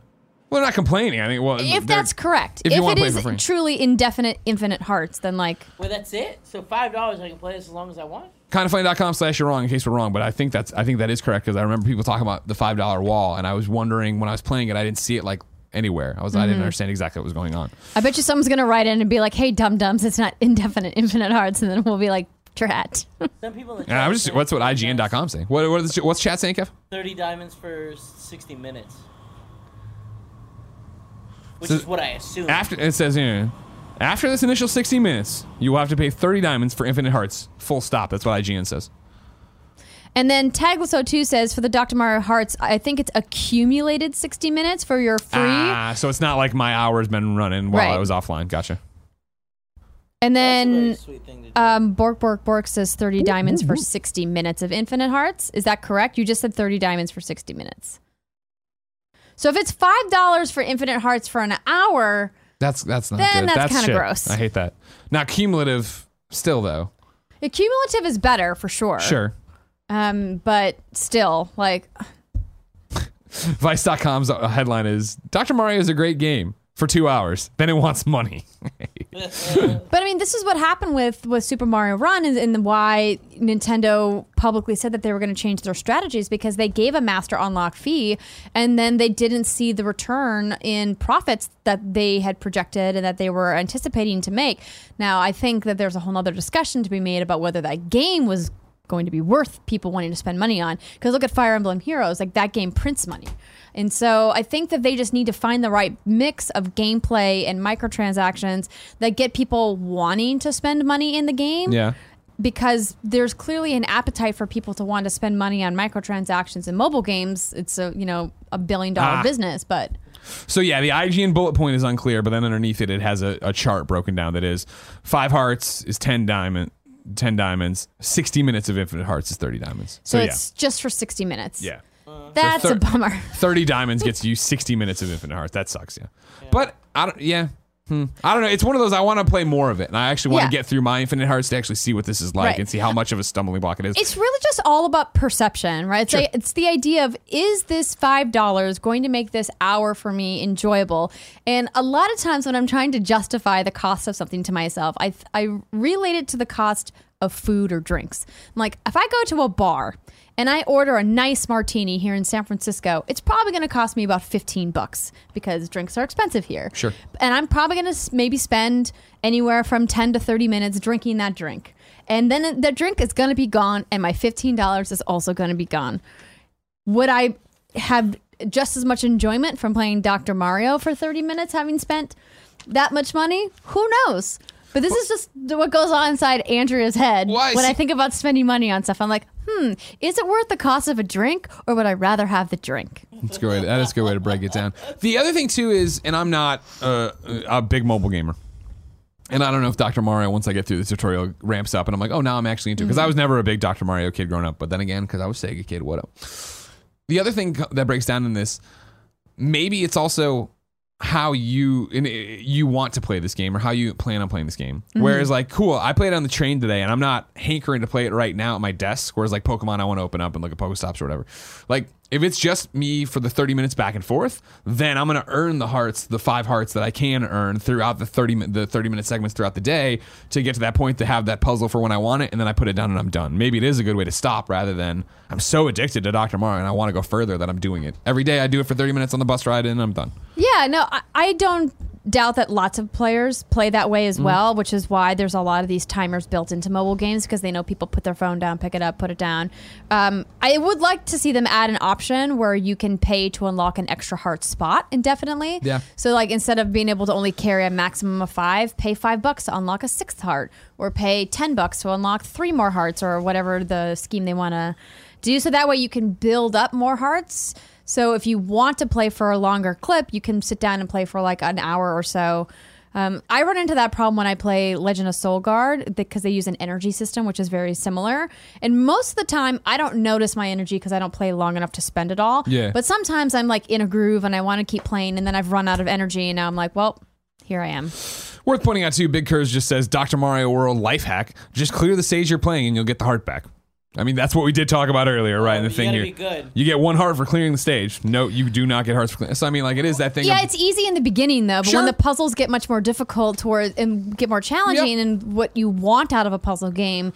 Speaker 1: Well, not complaining. I think. Well,
Speaker 2: If that's correct,
Speaker 1: if
Speaker 2: if,
Speaker 1: you wanna
Speaker 2: it
Speaker 1: play
Speaker 2: is
Speaker 1: for free.
Speaker 2: truly indefinite, infinite hearts, then like
Speaker 3: Wait, that's it? So five dollars, I can play this as long as I want.
Speaker 1: kindoffunny.com slash you're wrong in case we're wrong but i think that's i think that is correct because i remember people talking about the five dollar wall and i was wondering when i was playing it i didn't see it like anywhere i was i
Speaker 2: Mm-hmm.
Speaker 1: didn't understand exactly what was going on
Speaker 2: I bet you someone's gonna write in and be like, "Hey, dum dums, it's not [LAUGHS] indefinite, infinite hearts," and then we'll be like, "Drat."
Speaker 3: Some people in the
Speaker 1: and i
Speaker 3: chat
Speaker 1: was just what's what
Speaker 3: 30
Speaker 1: ign.com saying what, what is the, what's chat saying kev
Speaker 3: 30 diamonds for 60 minutes. Which
Speaker 1: So-
Speaker 3: is what I assume.
Speaker 1: after it says here after this initial 60 minutes you will have to pay 30 diamonds for infinite hearts full stop that's what ign says
Speaker 2: And then Tagliso2 says for the Dr. Mario Hearts, I think it's accumulated 60 minutes for your free.
Speaker 1: ah so it's not like my hour's been running while i
Speaker 2: Right.
Speaker 1: was offline gotcha
Speaker 2: and
Speaker 3: That's a very
Speaker 2: then
Speaker 3: sweet thing to do.
Speaker 2: um, Bork Bork Bork says 30 diamonds for [LAUGHS] 60 minutes of Infinite Hearts. Is that correct? You just said 30 diamonds for 60 minutes. So if it's $5 for Infinite Hearts for an hour,
Speaker 1: that's that's not
Speaker 2: Then
Speaker 1: good
Speaker 2: that's kinda
Speaker 1: shit.
Speaker 2: gross.
Speaker 1: i hate that now cumulative still though
Speaker 2: cumulative is better for sure.
Speaker 1: sure
Speaker 2: Um, but still, like, [LAUGHS]
Speaker 1: Vice.com's headline is Dr. Mario is a great game for two hours. Then it wants money. [LAUGHS]
Speaker 2: But I mean, this is what happened with with Super Mario Run, and, and why Nintendo publicly said that they were going to change their strategies because they gave a master unlock fee, and then they didn't see the return in profits that they had projected and that they were anticipating to make. Now, I think that there's a whole other discussion to be made about whether that game was going to be worth people wanting to spend money on. Because look at Fire Emblem Heroes, like that game prints money. And so I think that they just need to find the right mix of gameplay and microtransactions that get people wanting to spend money in the game
Speaker 1: yeah.
Speaker 2: because there's clearly an appetite for people to want to spend money on microtransactions in mobile games. It's a you know a billion dollar
Speaker 1: Ah.
Speaker 2: business, but
Speaker 1: So yeah, the IGN bullet point is unclear, but then underneath it, it has a, a chart broken down that is five hearts is ten diamond, ten diamonds. Sixty minutes of infinite hearts is thirty diamonds.
Speaker 2: so,
Speaker 1: So,
Speaker 2: it's just for 60 minutes.
Speaker 1: yeah,
Speaker 2: That's
Speaker 1: thir-
Speaker 2: a bummer. [LAUGHS]
Speaker 1: thirty diamonds gets you sixty minutes of infinite hearts. That sucks. Yeah, but I don't. Yeah. Hmm. I don't know. It's one of those I want to play more of it, and I actually want to
Speaker 2: Yeah.
Speaker 1: get through my infinite hearts to actually see what this is like
Speaker 2: Right.
Speaker 1: and see how much of a stumbling block it is.
Speaker 2: It's really just all about perception, right? It's,
Speaker 1: Sure.
Speaker 2: like, it's the idea of is this five dollars going to make this hour for me enjoyable? And a lot of times when I'm trying to justify the cost of something to myself, I I relate it to the cost of food or drinks. I'm like, if I go to a bar and I order a nice martini here in San Francisco, it's probably going to cost me about 15 bucks because drinks are expensive here.
Speaker 1: Sure.
Speaker 2: And I'm probably going to maybe spend anywhere from 10 to 30 minutes drinking that drink. And then the drink is going to be gone, and my $15 is also going to be gone. Would I have just as much enjoyment from playing Dr. Mario for 30 minutes having spent that much money? Who knows? But this is just what goes on inside Andrea's head
Speaker 1: Well, I
Speaker 2: when I think about spending money on stuff. I'm like, hmm, is it worth the cost of a drink, or would I rather have the drink?
Speaker 1: That's a good way. To, that is a good way to break it down. The other thing too is, and I'm not uh, a big mobile gamer, and I don't know if Dr. Mario once I get through the tutorial ramps up, and I'm like, oh, now I'm actually into it because I was never a big Dr. Mario kid growing up, but then again, because I was Sega kid, what up? The other thing that breaks down in this, maybe it's also how you in, uh, you want to play this game or how you plan on playing this game. Whereas mm-hmm. like cool, I played on the train today and I'm not hankering to play it right now at my desk. Whereas like Pokemon, I want to open up and look at Pokestops or whatever. Like if it's just me for the 30 minutes back and forth, then I'm gonna earn the hearts, the five hearts that I can earn throughout the 30 the 30 minute segments throughout the day to get to that point to have that puzzle for when I want it, and then I put it down and I'm done. Maybe it is a good way to stop rather than I'm so addicted to Dr. Mario and I want to go further that I'm doing it every day. I do it for 30 minutes on the bus ride and I'm done.
Speaker 2: Yeah, no, I, I don't doubt that lots of players play that way as
Speaker 1: Mm-hmm.
Speaker 2: well, which is why there's a lot of these timers built into mobile games because they know people put their phone down, pick it up, put it down. Um, I would like to see them add an option where you can pay to unlock an extra heart spot indefinitely.
Speaker 1: Yeah.
Speaker 2: So, like, instead of being able to only carry a maximum of five, pay five bucks to unlock a sixth heart, or pay 10 bucks to unlock three more hearts, or whatever the scheme they want to do. So that way you can build up more hearts. So if you want to play for a longer clip, you can sit down and play for like an hour or so. Um, I run into that problem when I play Legend of Solgard because they use an energy system, which is very similar. And most of the time, I don't notice my energy because I don't play long enough to spend it all.
Speaker 1: Yeah.
Speaker 2: But sometimes I'm like in a groove and I want to keep playing, and then I've run out of energy, and now I'm like, well, here I am.
Speaker 1: Worth pointing out too, Big Curse just says Dr. Mario World life hack. Just clear the stage you're playing and you'll get the heart back. I mean, that's what we did talk about earlier, right? in the
Speaker 3: you
Speaker 1: thing here.
Speaker 3: be good.
Speaker 1: You get one heart for clearing the stage. No, you do not get hearts for clearing. So I mean, like it is that thing.
Speaker 2: Yeah,
Speaker 1: of,
Speaker 2: it's easy in the beginning though, but
Speaker 1: Sure.
Speaker 2: when the puzzles get much more difficult toward and get more challenging,
Speaker 1: Yep.
Speaker 2: and what you want out of a puzzle game,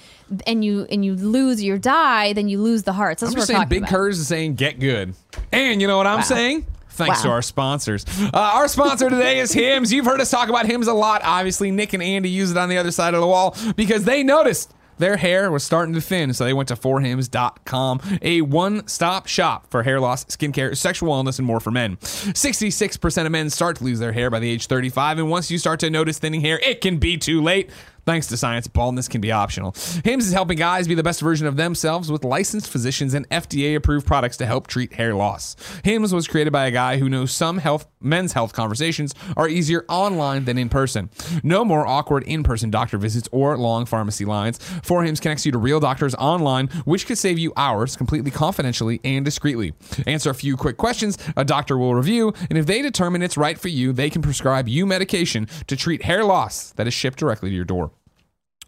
Speaker 2: and you and you lose your die, then you lose the hearts. That's
Speaker 1: I'm
Speaker 2: what
Speaker 1: just
Speaker 2: we're
Speaker 1: saying,
Speaker 2: talking
Speaker 1: Big
Speaker 2: about.
Speaker 1: Curse is saying get good. And you know what I'm
Speaker 2: Wow.
Speaker 1: saying? Thanks to our sponsors. Uh, our sponsor today is Hims. You've heard us talk about Hims a lot. Obviously, Nick and Andy use it on the other side of the wall because they noticed their hair was starting to thin. So they went to forhims.com, a one stop shop for hair loss, skincare, sexual wellness, and more for men. 66% of men start to lose their hair by the age 35. And once you start to notice thinning hair, it can be too late. Thanks to science, baldness can be optional. Hims is helping guys be the best version of themselves with licensed physicians and FDA approved products to help treat hair loss. Hims was created by a guy who knows some health men's health conversations are easier online than in person. No more awkward in-person doctor visits or long pharmacy lines. For Hims connects you to real doctors online, which could save you hours completely confidentially and discreetly. Answer a few quick questions, a doctor will review, and if they determine it's right for you, they can prescribe you medication to treat hair loss that is shipped directly to your door.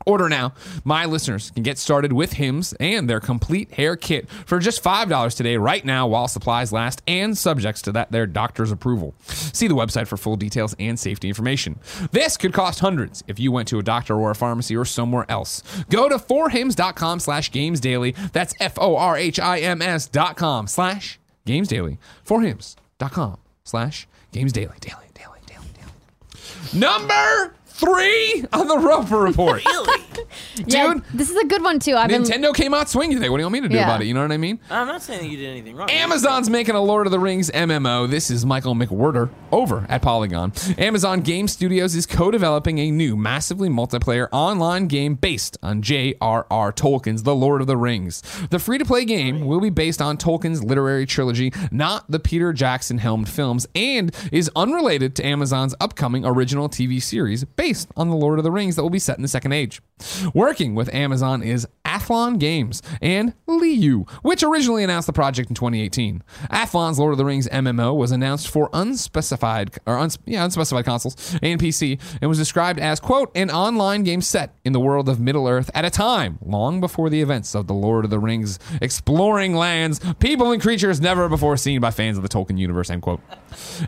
Speaker 1: Order now. My listeners can get started with Hims and their complete hair kit for just $5 today, right now, while supplies last and subjects to that their doctor's approval. See the website for full details and safety information. This could cost hundreds if you went to a doctor or a pharmacy or somewhere else. Go to forhims.com slash games daily. That's F-O-R-H-I-M-S dot com slash games daily. Forhims.com slash games daily. Daily, daily, daily, daily. Number Three on the Roper Report. [LAUGHS]
Speaker 3: Really?
Speaker 2: Yeah,
Speaker 1: Dude.
Speaker 2: this is a good one too. I've been
Speaker 1: Nintendo came out swinging today. What do you want me to do
Speaker 2: Yeah.
Speaker 1: about it? You know what I mean?
Speaker 3: I'm not saying that you did anything wrong.
Speaker 1: Amazon's making a Lord of the Rings MMO. This is Michael McWhertor over at Polygon. Amazon Game Studios is co-developing a new, massively multiplayer online game based on J.R.R. Tolkien's The Lord of the Rings. The free-to-play game will be based on Tolkien's literary trilogy, not the Peter Jackson helmed films, and is unrelated to Amazon's upcoming original TV series based on The Lord of the Rings that will be set in the Second Age. Working with Amazon is Athlon Games and Leyou, which originally announced the project in 2018. Athlon's Lord of the Rings MMO was announced for unspecified or uns, yeah, unspecified consoles and PC and was described as quote an online game set in the world of Middle-earth at a time long before the events of the Lord of the Rings, exploring lands, people and creatures never before seen by fans of the Tolkien universe end quote.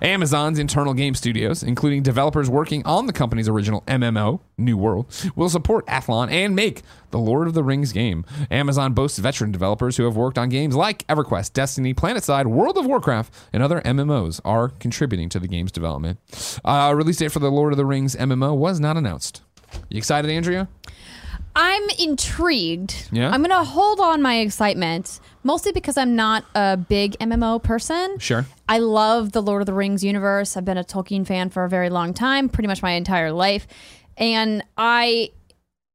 Speaker 1: Amazon's internal game studios, including developers working on the company's original MMO, New World, will support Athlon and make the Lord of the Rings game. Amazon boasts veteran developers who have worked on games like EverQuest, Destiny, PlanetSide, World of Warcraft, and other MMOs are contributing to the game's development. Uh, release date for the Lord of the Rings MMO was not announced. You excited, Andrea?
Speaker 2: I'm intrigued.
Speaker 1: Yeah?
Speaker 2: I'm gonna hold on my excitement, mostly because I'm not a big MMO person.
Speaker 1: Sure.
Speaker 2: I love the Lord of the Rings universe. I've been a Tolkien fan for a very long time, pretty much my entire life. And I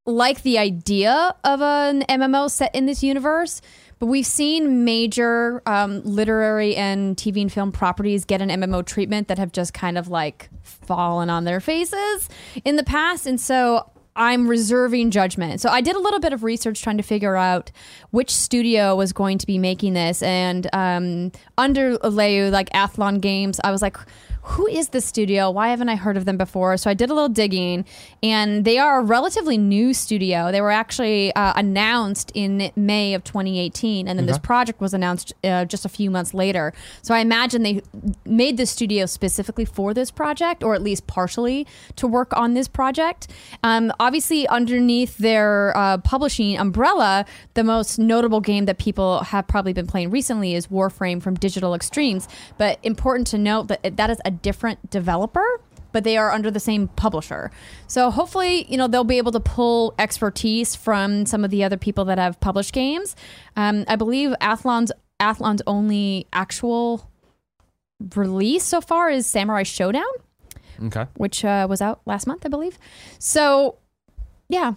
Speaker 2: like the idea of an MMO set in this universe, but we've seen major um, literary and TV and film properties get an MMO treatment that have just kind of like fallen on their faces in the past. And so I'm reserving judgment. So I did a little bit of research trying to figure out which studio was going to be making this. And um, under Leyou, like Athlon Games, I was like, who is this studio? Why haven't I heard of them before? So I did a little digging, and they are a relatively new studio. They were actually uh, announced in May of 2018, and then this project was announced uh, just a few months later. So I imagine they made this studio specifically for this project, or at least partially to work on this project. Um, obviously, underneath their uh, publishing umbrella, the most notable game that people have probably been playing recently is Warframe from Digital Extremes. But important to note that that is a different developer but they are under the same publisher. So hopefully, you know, they'll be able to pull expertise from some of the other people that have published games. Um, I believe Athlon's Athlon's only actual release so far is Samurai Shodown,
Speaker 1: Okay.
Speaker 2: which uh, was out last month, I believe. So, yeah,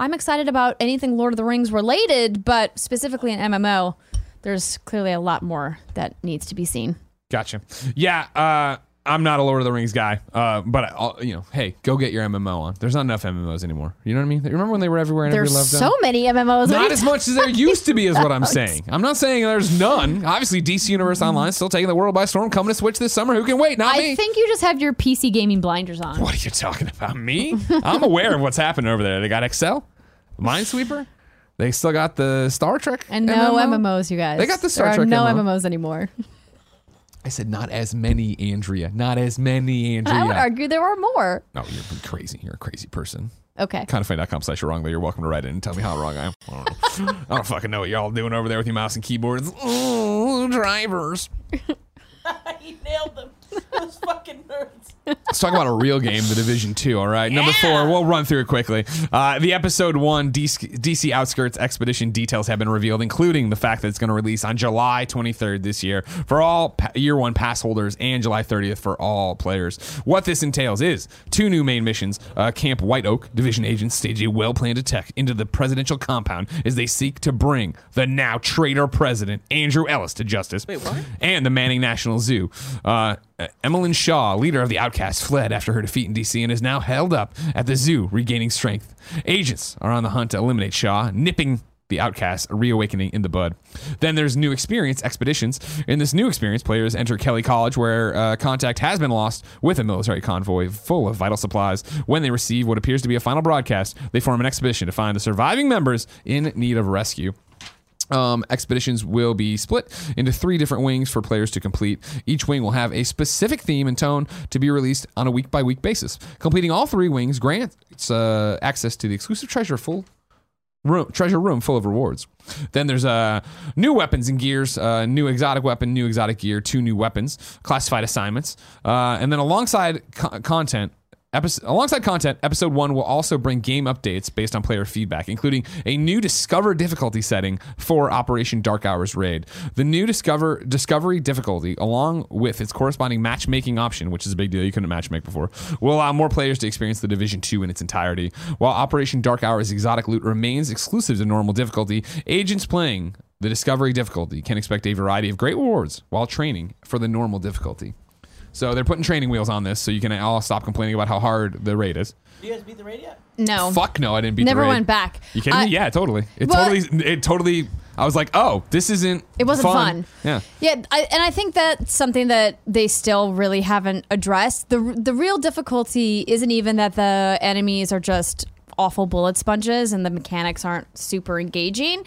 Speaker 2: I'm excited about anything Lord of the Rings related, but specifically in MMO, there's clearly a lot more that needs to be seen.
Speaker 1: Gotcha. Yeah, uh, I'm not a Lord of the Rings guy, uh, but I'll, you know, hey, go get your MMO on. There's not enough MMOs anymore. You know what I mean? Remember when they were everywhere and
Speaker 2: There's
Speaker 1: everybody loved
Speaker 2: so
Speaker 1: them?
Speaker 2: many MMOs.
Speaker 1: Not as much as there used to be, is what I'm saying. I'm not saying there's none. Obviously, DC Universe Online is still taking the world by storm, coming to Switch this summer. Who can wait? Not
Speaker 2: I
Speaker 1: me.
Speaker 2: think you just have your PC gaming blinders on.
Speaker 1: what are you talking about? Me? I'm aware of what's happening over there. They got Excel, Minesweeper. They still got the Star Trek
Speaker 2: And no
Speaker 1: MMO.
Speaker 2: MMOs, you guys.
Speaker 1: They got the Star
Speaker 2: there
Speaker 1: Trek
Speaker 2: no
Speaker 1: MMO.
Speaker 2: MMOs anymore.
Speaker 1: I said not as many, Andrea. Not as many, Andrea.
Speaker 2: I would argue there are more.
Speaker 1: No, you're crazy. You're a crazy person.
Speaker 2: Okay.
Speaker 1: kindoffunny.com slash you're wrong, but you're welcome to write in and tell me how wrong I am. I don't, know. [LAUGHS] I don't fucking know what y'all doing over there with your mouse and keyboards. Oh, drivers. [LAUGHS]
Speaker 3: he nailed them. [LAUGHS] Those fucking nerds.
Speaker 1: Let's talk about a real game, The Division 2, all right? Number four, we'll run through it quickly. Uh, the Episode 1 DC, DC Outskirts Expedition details have been revealed, including the fact that it's going to release on July 23rd this year for all pa- Year 1 pass holders and July 30th for all players. What this entails is two new main missions. Uh, Camp White Oak Division agents stage a well planned attack into the presidential compound as they seek to bring the now traitor president, Andrew Ellis, to justice.
Speaker 3: Wait, what?
Speaker 1: And the Manning National Zoo. Uh, Emmeline Shaw, leader of the Outcasts, fled after her defeat in DC and is now held up at the zoo, regaining strength. Agents are on the hunt to eliminate Shaw, nipping the Outcasts reawakening in the bud. Then there's new experience expeditions. In this new experience, players enter Kenly College, where uh, contact has been lost with a military convoy full of vital supplies. When they receive what appears to be a final broadcast, they form an expedition to find the surviving members in need of rescue. Um, expeditions will be split into three different wings for players to complete. Each wing will have a specific theme and tone to be released on a week by week basis. Completing all three wings grants uh, access to the exclusive treasure full room, treasure room full of rewards. Then there's uh, new weapons and gears, uh, new exotic weapon, new exotic gear, two new weapons, classified assignments, uh, and then alongside co- content Episode, alongside content, episode one will also bring game updates based on player feedback, including a new Discover difficulty setting for Operation Dark Hours raid. The new Discover Discovery difficulty, along with its corresponding matchmaking option, which is a big deal, you couldn't matchmake before, will allow more players to experience the Division 2 in its entirety. While Operation Dark Hours exotic loot remains exclusive to normal difficulty, agents playing the Discovery difficulty can expect a variety of great rewards while training for the normal difficulty. So they're putting training wheels on this, so you can all stop complaining about how hard the raid is.
Speaker 3: Do you guys beat the raid yet?
Speaker 2: No.
Speaker 1: Fuck no, I didn't beat
Speaker 2: Never
Speaker 1: the raid.
Speaker 2: Never went back.
Speaker 1: You kidding
Speaker 2: I-
Speaker 1: me? Yeah, totally. It
Speaker 2: But-
Speaker 1: totally. It totally. I was like, oh, this isn't.
Speaker 2: It wasn't fun.
Speaker 1: Yeah.
Speaker 2: Yeah, I, and I think that's something that they still really haven't addressed. the The real difficulty isn't even that the enemies are just awful bullet sponges and the mechanics aren't super engaging.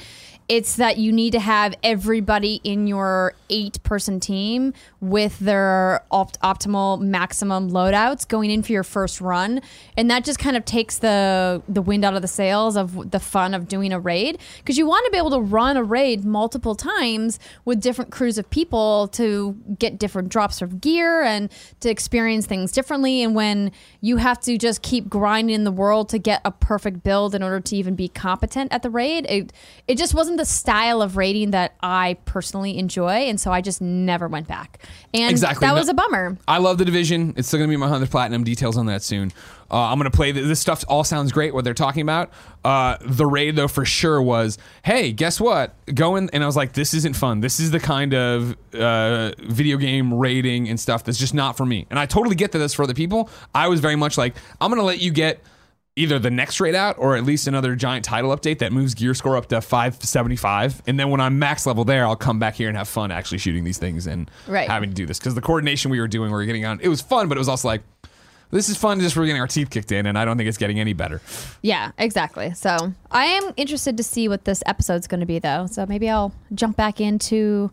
Speaker 2: It's that you need to have everybody in your eight person team with their opt- optimal maximum loadouts going in for your first run, and that just kind of takes the the wind out of the sails of the fun of doing a raid because you want to be able to run a raid multiple times with different crews of people to get different drops of gear and to experience things differently. And when you have to just keep grinding in the world to get a perfect build in order to even be competent at the raid, it it just wasn't the style of rating that I personally enjoy, and so I just never went back. And
Speaker 1: Exactly.
Speaker 2: that
Speaker 1: No-
Speaker 2: was a bummer.
Speaker 1: I love the division. It's still gonna be my hundred platinum. Details on that soon. Uh, I'm gonna play th- this stuff. All sounds great. What they're talking about. Uh, the raid though for sure was. Hey, guess what? Going and I was like, this isn't fun. This is the kind of uh, video game raiding and stuff that's just not for me. And I totally get that that's for other people. I was very much like, I'm gonna let you get either the next raid out or at least another giant title update that moves gear score up to 575 and then when i'm max level there i'll come back here and have fun actually shooting these things and
Speaker 2: Right.
Speaker 1: having to do this because the coordination we were doing we were getting on it was fun but it was also like this is fun just for getting our teeth kicked in and i don't think it's getting any better
Speaker 2: Yeah, exactly. So I am interested to see what this episode's going to be, though. So maybe I'll jump back into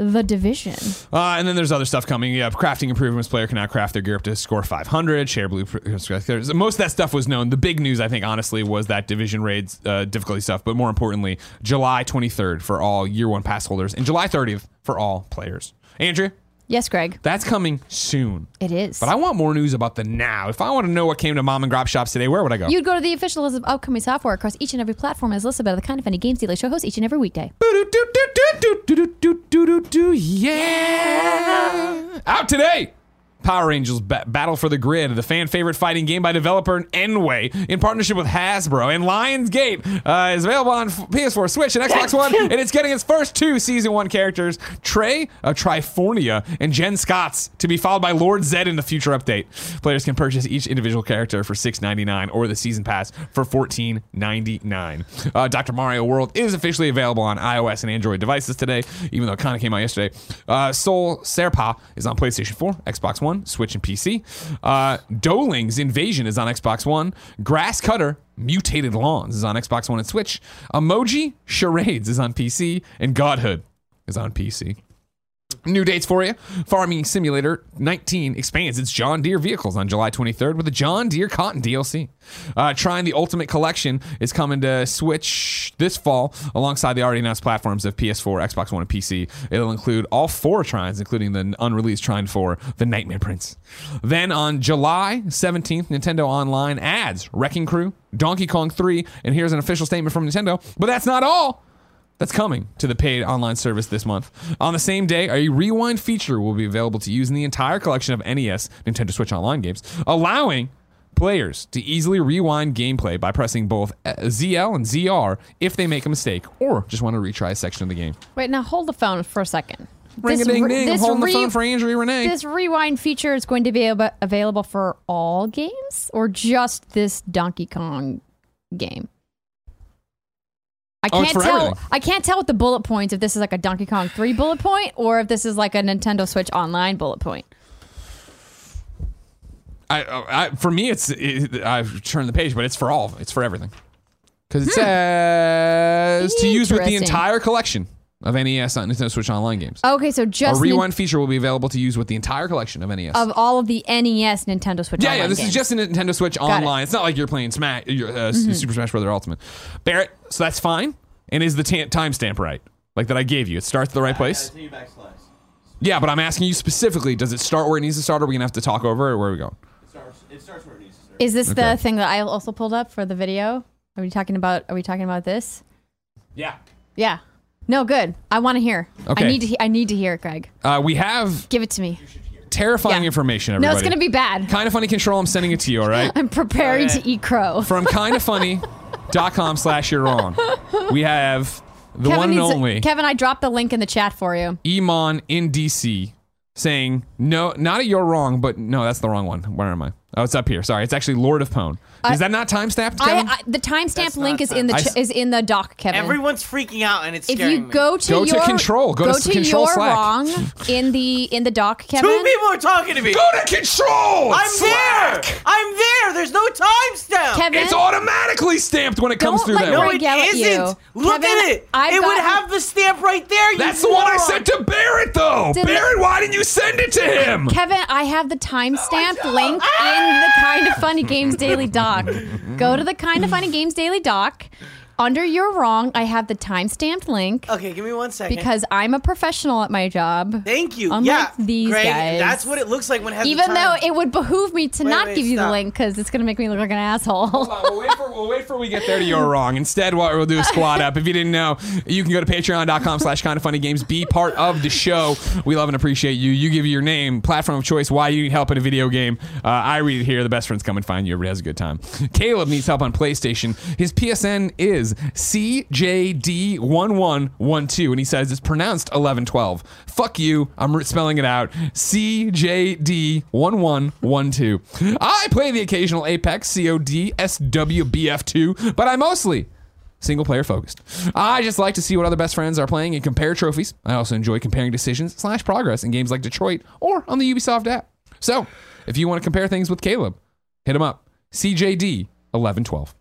Speaker 2: the division.
Speaker 1: Uh, and then there's other stuff coming. Yeah, crafting improvements. Player can now craft their gear up to score 500. Share blue. Most of that stuff was known. The big news, I think, honestly, was that division raids uh, difficulty stuff. But more importantly, July 23rd for all year one pass holders, and July 30th for all players. Andrea,
Speaker 2: Yes, Greg.
Speaker 1: that's coming soon.
Speaker 2: It is.
Speaker 1: But I want more news about the now. If I want to know what came to mom and grop shops today, where would I go?
Speaker 2: You'd go to the official list of upcoming software across each and every platform as listed by the kind of funny games daily show hosts each and every weekday.
Speaker 1: Yeah. Out today. Power Rangers ba- Battle for the Grid, the fan favorite fighting game by developer nWay in partnership with Hasbro and Lionsgate, uh, is available on PS4, Switch, and Xbox One, [LAUGHS] and it's getting its first two season one characters, Trey of Triforia and Jen Scotts, to be followed by Lord Zedd in the future update. Players can purchase each individual character for $6.99 or the season pass for $14.99. Uh, Dr. Mario World is officially available on iOS and Android devices today, even though it kind of came out yesterday. Uh, Soul Serpa is on PlayStation 4, Xbox One, Switch, and PC. Uh, Doling's Invasion is on Xbox One. Grass Cutter Mutated Lawns is on Xbox One and Switch. Emoji Charades is on PC. And Godhood is on PC. New dates for you. Farming Simulator 19 expands its John Deere vehicles on July 23rd with the John Deere Cotton DLC. Uh, Trine the Ultimate Collection is coming to Switch this fall alongside the already announced platforms of PS4, Xbox One, and PC. It'll include all four Trines, including the unreleased Trine 4, The Nightmare Prince. Then on July 17th, Nintendo Online adds Wrecking Crew, Donkey Kong 3, and here's an official statement from Nintendo. But that's not all that's coming to the paid online service this month. On the same day, a rewind feature will be available to use in the entire collection of NES Nintendo Switch Online games, allowing players to easily rewind gameplay by pressing both uh, ZL and ZR if they make a mistake or just want to retry a section of the game.
Speaker 2: Wait, now hold the phone for a second.
Speaker 1: Ring a ding
Speaker 2: re-
Speaker 1: ding, I'm
Speaker 2: this
Speaker 1: holding
Speaker 2: re-
Speaker 1: the phone for Andrea Rene.
Speaker 2: This rewind feature is going to be ab- available for all games or just this Donkey Kong game? I
Speaker 1: Oh, it's
Speaker 2: can't
Speaker 1: for
Speaker 2: tell.
Speaker 1: everything.
Speaker 2: I can't tell with the bullet points if this is like a Donkey Kong 3 bullet point or if this is like a Nintendo Switch Online bullet point.
Speaker 1: I, I, for me, it's it, I've turned the page, but it's for all. It's for everything because it says to use with the
Speaker 2: Hmm. Interesting.
Speaker 1: entire collection of NES on Nintendo Switch Online games.
Speaker 2: Okay, so just
Speaker 1: A
Speaker 2: just
Speaker 1: rewind feature will be available to use with the entire collection of NES.
Speaker 2: of all of the NES Nintendo Switch
Speaker 1: yeah,
Speaker 2: Online
Speaker 1: yeah. This
Speaker 2: games.
Speaker 1: is just a Nintendo Switch
Speaker 2: Got it. Mm-hmm.
Speaker 1: online. It's not like you're playing Smash, your, uh, Super Smash Brother Ultimate. Barrett, so that's fine. And is the ta- timestamp right? Like that I gave you? It starts at the right place.
Speaker 3: you backslash.
Speaker 1: Yeah, but I'm asking you specifically. Does it start where it needs to start? Or are we gonna have to talk over? Or where are we going?
Speaker 3: It starts. It starts where it needs to start.
Speaker 2: Is this
Speaker 1: Okay.
Speaker 2: the thing that I also pulled up for the video? Are we talking about? Are we talking about this?
Speaker 1: Yeah.
Speaker 2: Yeah. No, good. I want to hear.
Speaker 1: Okay.
Speaker 2: I need to. He- I need to hear it, Greg.
Speaker 1: Uh, we have
Speaker 2: Give it to me.
Speaker 1: terrifying
Speaker 2: Yeah.
Speaker 1: information,
Speaker 2: No,
Speaker 1: everybody.
Speaker 2: it's gonna be bad.
Speaker 1: Kind of funny control. I'm sending it to you, all right? [LAUGHS]
Speaker 2: I'm preparing
Speaker 3: Okay.
Speaker 2: to eat crow. [LAUGHS]
Speaker 1: From [LAUGHS] kindoffunny.com slash you're wrong. We have the
Speaker 2: Kevin
Speaker 1: one and
Speaker 2: needs-
Speaker 1: only
Speaker 2: Kevin, I dropped the link in the chat for you.
Speaker 1: Iman in DC saying, no, not a you're wrong, but no, that's the wrong one. Where am I? Oh, it's up here. Sorry. It's actually Lord of Pone. Is that not time stamped,
Speaker 2: I,
Speaker 1: Kevin?
Speaker 2: I, the timestamp
Speaker 3: That's
Speaker 2: link
Speaker 3: not
Speaker 2: is in the ch-
Speaker 1: s-
Speaker 2: is in the doc, Kevin.
Speaker 3: Everyone's freaking out, and it's
Speaker 2: if
Speaker 3: scaring
Speaker 2: you
Speaker 3: me.
Speaker 2: go to
Speaker 1: Go to
Speaker 2: your
Speaker 1: control. Go to control
Speaker 2: your
Speaker 1: Slack.
Speaker 2: wrong in the in the doc, Kevin.
Speaker 3: Two people are talking to me.
Speaker 1: Go to control!
Speaker 3: I'm
Speaker 1: Slack!
Speaker 3: there. I'm there. There's no timestamp.
Speaker 2: Kevin,
Speaker 1: It's automatically stamped when it comes
Speaker 2: Don't
Speaker 1: through
Speaker 2: let
Speaker 1: that
Speaker 3: No,
Speaker 1: way.
Speaker 2: Greg
Speaker 3: it
Speaker 2: yell at you.
Speaker 3: isn't. Look
Speaker 2: Kevin,
Speaker 3: at it.
Speaker 2: I've
Speaker 3: it would
Speaker 2: got-
Speaker 3: have the stamp right there. You
Speaker 1: That's the one I
Speaker 3: moron.
Speaker 1: sent to Barrett, though.
Speaker 2: Did
Speaker 1: Barrett, why didn't you send it to him?
Speaker 2: Kevin, I have the timestamp oh link in the Kind of Funny Games Daily Doc. [LAUGHS] Go to the Kind of Funny Games Daily Doc. Under You're Wrong, I have the timestamped link
Speaker 3: Okay, give me one second.
Speaker 2: because I'm a professional at my job.
Speaker 3: Thank you.
Speaker 2: Unlike
Speaker 3: yeah,
Speaker 2: these
Speaker 3: Greg,
Speaker 2: guys.
Speaker 3: That's what it looks like when it has the
Speaker 2: Even though it would behoove me to
Speaker 3: Wait,
Speaker 2: not
Speaker 3: wait,
Speaker 2: give you the link because it's going to make me look like an asshole.
Speaker 1: Hold on, we'll wait for we'll wait for we get there to you're wrong. Instead, what we'll do is squad up. If you didn't know, you can go to patreon.com slash kind of funny games. Be part of the show. We love and appreciate you. You give your name, platform of choice, why you need help in a video game. Uh, I read it here. The best friends come and find you. Everybody has a good time. Caleb needs help on PlayStation. His PSN is CJD1112, and he says it's pronounced 1112. Fuck you. I'm spelling it out. CJD1112. I play the occasional Apex, COD, SWBF2, but I mostly single player focused. I just like to see what other best friends are playing and compare trophies. I also enjoy comparing decisions slash progress in games like Detroit or on the Ubisoft app. So if you want to compare things with Caleb, hit him up. CJD 1112.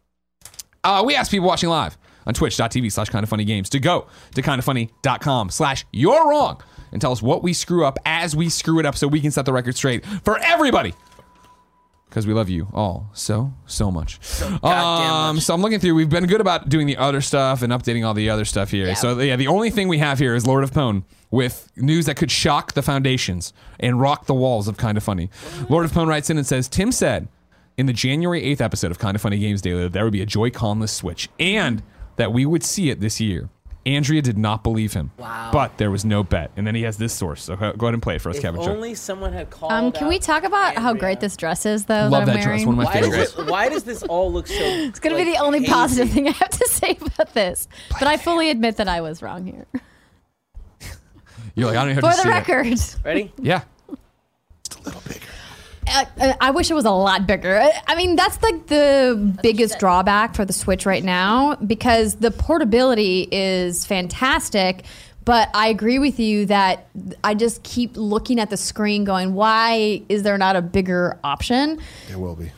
Speaker 1: Uh, we ask people watching live on twitch.tv slash kind of funny games to go to kindoffunny.com slash you're wrong and tell us what we screw up as we screw it up so we can set the record straight for everybody because we love you all so so much.
Speaker 3: goddamn
Speaker 1: Um,
Speaker 3: much.
Speaker 1: so I'm looking through. We've been good about doing the other stuff and updating all the other stuff here.
Speaker 2: Yeah.
Speaker 1: So yeah, the only thing we have here is Lord of Pone with news that could shock the foundations and rock the walls of Kind of Funny. Lord of Pone writes in and says, Tim said in the January 8th episode of Kind of Funny Games Daily that there would be a Joy-Conless Switch and that we would see it this year. Andrea did not believe him.
Speaker 3: Wow.
Speaker 1: But there was no bet. And then he has this source. So go go ahead and play it for us,
Speaker 3: if
Speaker 1: Kevin.
Speaker 3: only someone had called.
Speaker 2: Um, can we talk about how great this dress is, though?
Speaker 1: Love
Speaker 2: that,
Speaker 1: that
Speaker 2: I'm
Speaker 1: dress.
Speaker 2: wearing?
Speaker 1: One of my
Speaker 3: Why
Speaker 1: favorite
Speaker 3: does, it, why does this all look so? [LAUGHS]
Speaker 2: It's going to be the only positive thing I have to say about this. But I fully admit that I was wrong here.
Speaker 1: You're like, I don't even
Speaker 2: For
Speaker 1: have to
Speaker 2: the
Speaker 1: see it.
Speaker 2: record,
Speaker 3: Ready?
Speaker 1: Yeah.
Speaker 2: Just a little uh, I wish it was a lot bigger. I- I mean, that's like the biggest drawback for the Switch right now because the portability is fantastic. But I agree with you that I just keep looking at the screen going, why is there not a bigger option?
Speaker 4: It will be.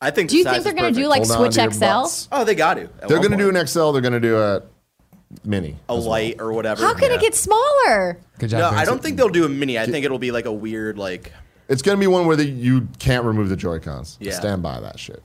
Speaker 5: I think.
Speaker 2: Do you think they're going to do like
Speaker 4: Hold
Speaker 2: Switch
Speaker 4: to
Speaker 2: XL?
Speaker 5: Oh, they got to.
Speaker 4: They're going to do an XL. They're going to do a mini.
Speaker 5: a
Speaker 4: as well.
Speaker 5: light or whatever.
Speaker 2: How can
Speaker 5: Yeah.
Speaker 2: it get smaller?
Speaker 1: Good job.
Speaker 5: No,
Speaker 1: Grace.
Speaker 5: I don't think they'll do a mini. I think it'll be like a weird like.
Speaker 4: It's going to be one where the, you can't remove the Joy Cons.
Speaker 5: Yeah.
Speaker 4: Stand by that shit.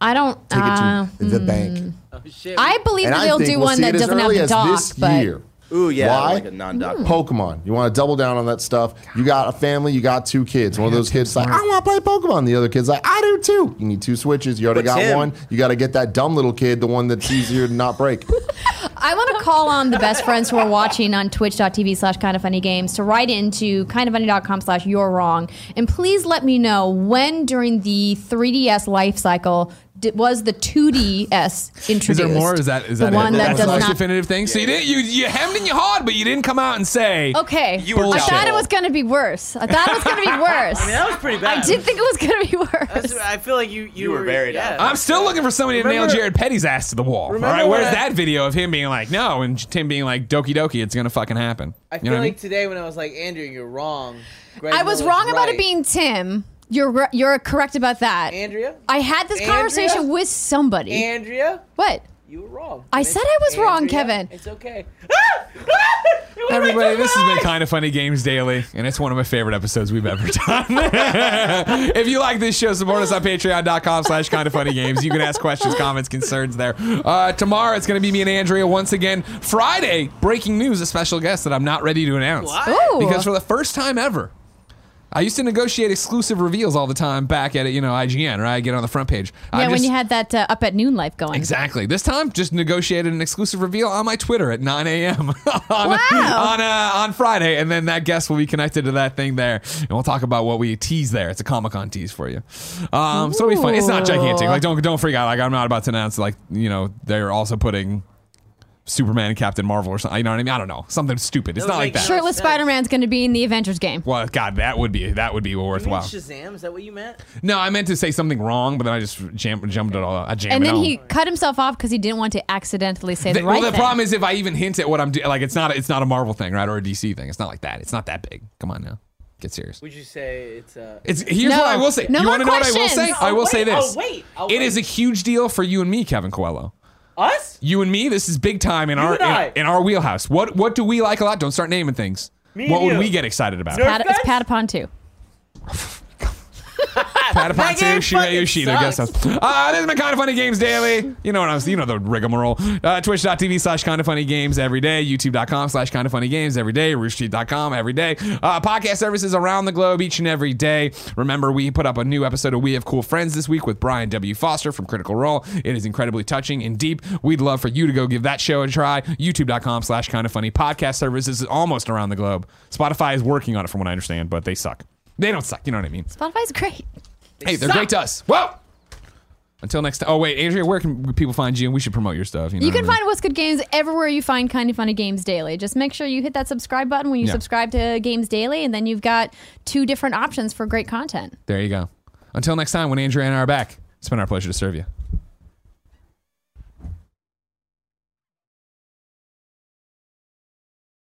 Speaker 2: I don't.
Speaker 4: Take
Speaker 2: uh,
Speaker 4: it to the bank.
Speaker 3: Oh shit.
Speaker 2: I believe
Speaker 4: And
Speaker 2: that
Speaker 4: I
Speaker 2: they'll do
Speaker 4: we'll
Speaker 2: one that doesn't have the dock,
Speaker 4: this
Speaker 2: but
Speaker 4: year.
Speaker 5: Ooh, yeah,
Speaker 4: Why?
Speaker 5: like a non-dock. Hmm.
Speaker 4: Pokemon. You want to double down on that stuff. You got a family, you got two kids. One of those kids like, I want to play Pokemon. The other kid's like, I do too. You need two switches. You already
Speaker 5: But
Speaker 4: got
Speaker 5: Tim-
Speaker 4: one. You got to get that dumb little kid, the one that's easier to not break. [LAUGHS]
Speaker 2: I want to call on the best friends who are watching on twitch.tv slash kind of funny games to write into kind of kindoffunny.com slash you're wrong. And please let me know when during the 3DS life cycle d- was the 2DS introduced.
Speaker 1: Is there more? Is that is
Speaker 2: the
Speaker 1: that
Speaker 2: one
Speaker 1: it?
Speaker 2: that
Speaker 1: That's
Speaker 2: does
Speaker 1: the most
Speaker 2: not?
Speaker 1: definitive thing? So you didn't you you hemmed and you hawed, but you didn't come out and say.
Speaker 2: Okay,
Speaker 5: You were
Speaker 2: I thought it was going to be worse. I thought it was going to be [LAUGHS] worse.
Speaker 3: I mean, that was pretty bad.
Speaker 2: I did think it was going to be
Speaker 3: That's,
Speaker 2: worse.
Speaker 3: I feel like you you,
Speaker 5: You were buried.
Speaker 3: yeah.
Speaker 1: I'm still looking for somebody to nail Jared Petty's ass to the wall. All right, where's
Speaker 3: I-
Speaker 1: that video of him being like, no, and Tim being like, Doki Doki, it's gonna fucking happen.
Speaker 3: I
Speaker 1: You
Speaker 3: feel
Speaker 1: know what
Speaker 3: like
Speaker 1: mean?
Speaker 3: today when I was like Andrew, you're wrong. Greg
Speaker 2: I was
Speaker 3: Miller's
Speaker 2: wrong about
Speaker 3: right.
Speaker 2: it being Tim. You're you're correct about that.
Speaker 3: Andrea.
Speaker 2: I had this
Speaker 3: Andrea?
Speaker 2: conversation with somebody.
Speaker 3: Andrea,
Speaker 2: what?
Speaker 3: you were wrong.
Speaker 2: I said I was wrong, Kevin.
Speaker 3: It's okay. [LAUGHS]
Speaker 1: Everybody, this has been [LAUGHS] kind of funny games daily, and it's one of my favorite episodes we've ever done. [LAUGHS] if you like this show, support us on patreon.com slash kind of funny games. You can ask questions, comments, concerns there. Uh, tomorrow it's gonna be me and Andrea once again. Friday, breaking news, a special guest that I'm not ready to announce.
Speaker 3: What?
Speaker 1: Because for the first time ever, I used to negotiate exclusive reveals all the time back at you know IGN, right? Get on the front page.
Speaker 2: Yeah,
Speaker 1: I'm
Speaker 2: when you had that uh, up at noon life going.
Speaker 1: Exactly. This time, just negotiated an exclusive reveal on my Twitter at 9 a.m. [LAUGHS] on
Speaker 2: Wow.
Speaker 1: on, uh, on Friday, and then that guest will be connected to that thing there, and we'll talk about what we tease there. It's a Comic Con tease for you. Um, so it'll be fun. It's not gigantic. Like don't don't freak out. Like I'm not about to announce like you know they're also putting Superman and Captain Marvel or something. You know what I mean? I don't know. Something stupid. It's
Speaker 3: That
Speaker 1: not
Speaker 3: would
Speaker 1: like
Speaker 3: make
Speaker 1: that.
Speaker 3: sure-
Speaker 2: Shirtless
Speaker 3: sense.
Speaker 2: Spider Man's going to be in the Avengers game.
Speaker 1: Well, God, that would be that would be
Speaker 3: You mean
Speaker 1: worthwhile.
Speaker 3: Shazam? Is that what you meant?
Speaker 1: No, I meant to say something wrong, but then I just jam, jumped it all. I jammed
Speaker 2: And
Speaker 1: it
Speaker 2: then
Speaker 1: all.
Speaker 2: he cut himself off because he didn't want to accidentally say the,
Speaker 1: The-
Speaker 2: right
Speaker 1: well, the
Speaker 2: thing.
Speaker 1: problem is if I even hint at what I'm doing, like it's not it's not a Marvel thing, right, or a DC thing. It's not like that. It's not that big. Come on now, get serious.
Speaker 3: Would you say it's uh
Speaker 1: It's here's
Speaker 2: No.
Speaker 1: what I will say.
Speaker 2: No
Speaker 1: you
Speaker 2: more
Speaker 1: want to know what I will say?
Speaker 2: questions.
Speaker 1: I will
Speaker 3: Oh,
Speaker 1: say
Speaker 3: wait.
Speaker 1: this.
Speaker 3: Oh, wait. Oh,
Speaker 1: It is a
Speaker 3: wait.
Speaker 1: huge deal for you and me, Kevin Coelho.
Speaker 3: Us?
Speaker 1: You and me, this is big time in our in, in our wheelhouse. What what do we like a lot? Don't start naming things.
Speaker 3: Me
Speaker 1: what
Speaker 3: and
Speaker 1: would
Speaker 3: you.
Speaker 1: we get excited about?
Speaker 3: Nerf
Speaker 2: Pat, it's
Speaker 3: guns?
Speaker 2: Patapon too.
Speaker 1: Patapon
Speaker 3: That game
Speaker 1: two, [LAUGHS] Shiba
Speaker 3: fucking
Speaker 1: Yoshida guest
Speaker 3: sucks.
Speaker 1: Uh, this is my kind of funny games daily. You know what I was, you know the rigmarole. Uh, Twitch.tv slash kind of funny games every day. YouTube.com slash kind of funny games every day. Roosterteeth.com every day. Uh, podcast services around the globe each and every day. Remember, we put up a new episode of We Have Cool Friends this week with Brian W. Foster from Critical Role. It is incredibly touching and deep. We'd love for you to go give that show a try. YouTube.com slash kind of funny. Podcast services is almost around the globe. Spotify is working on it from what I understand, but they suck. They don't suck. You know what I mean?
Speaker 2: Spotify's great.
Speaker 1: Hey, they're great to us. Well, Until next time. Oh, wait, Andrea, where can people find you? And we should promote your stuff. You, know
Speaker 2: You can
Speaker 1: I mean?
Speaker 2: find What's Good Games everywhere you find Kind of Funny Games Daily. Just make sure you hit that subscribe button when you
Speaker 1: Yeah.
Speaker 2: subscribe to Games Daily, and then you've got two different options for great content.
Speaker 1: There you go. Until next time, when Andrea and I are back, it's been our pleasure to serve you.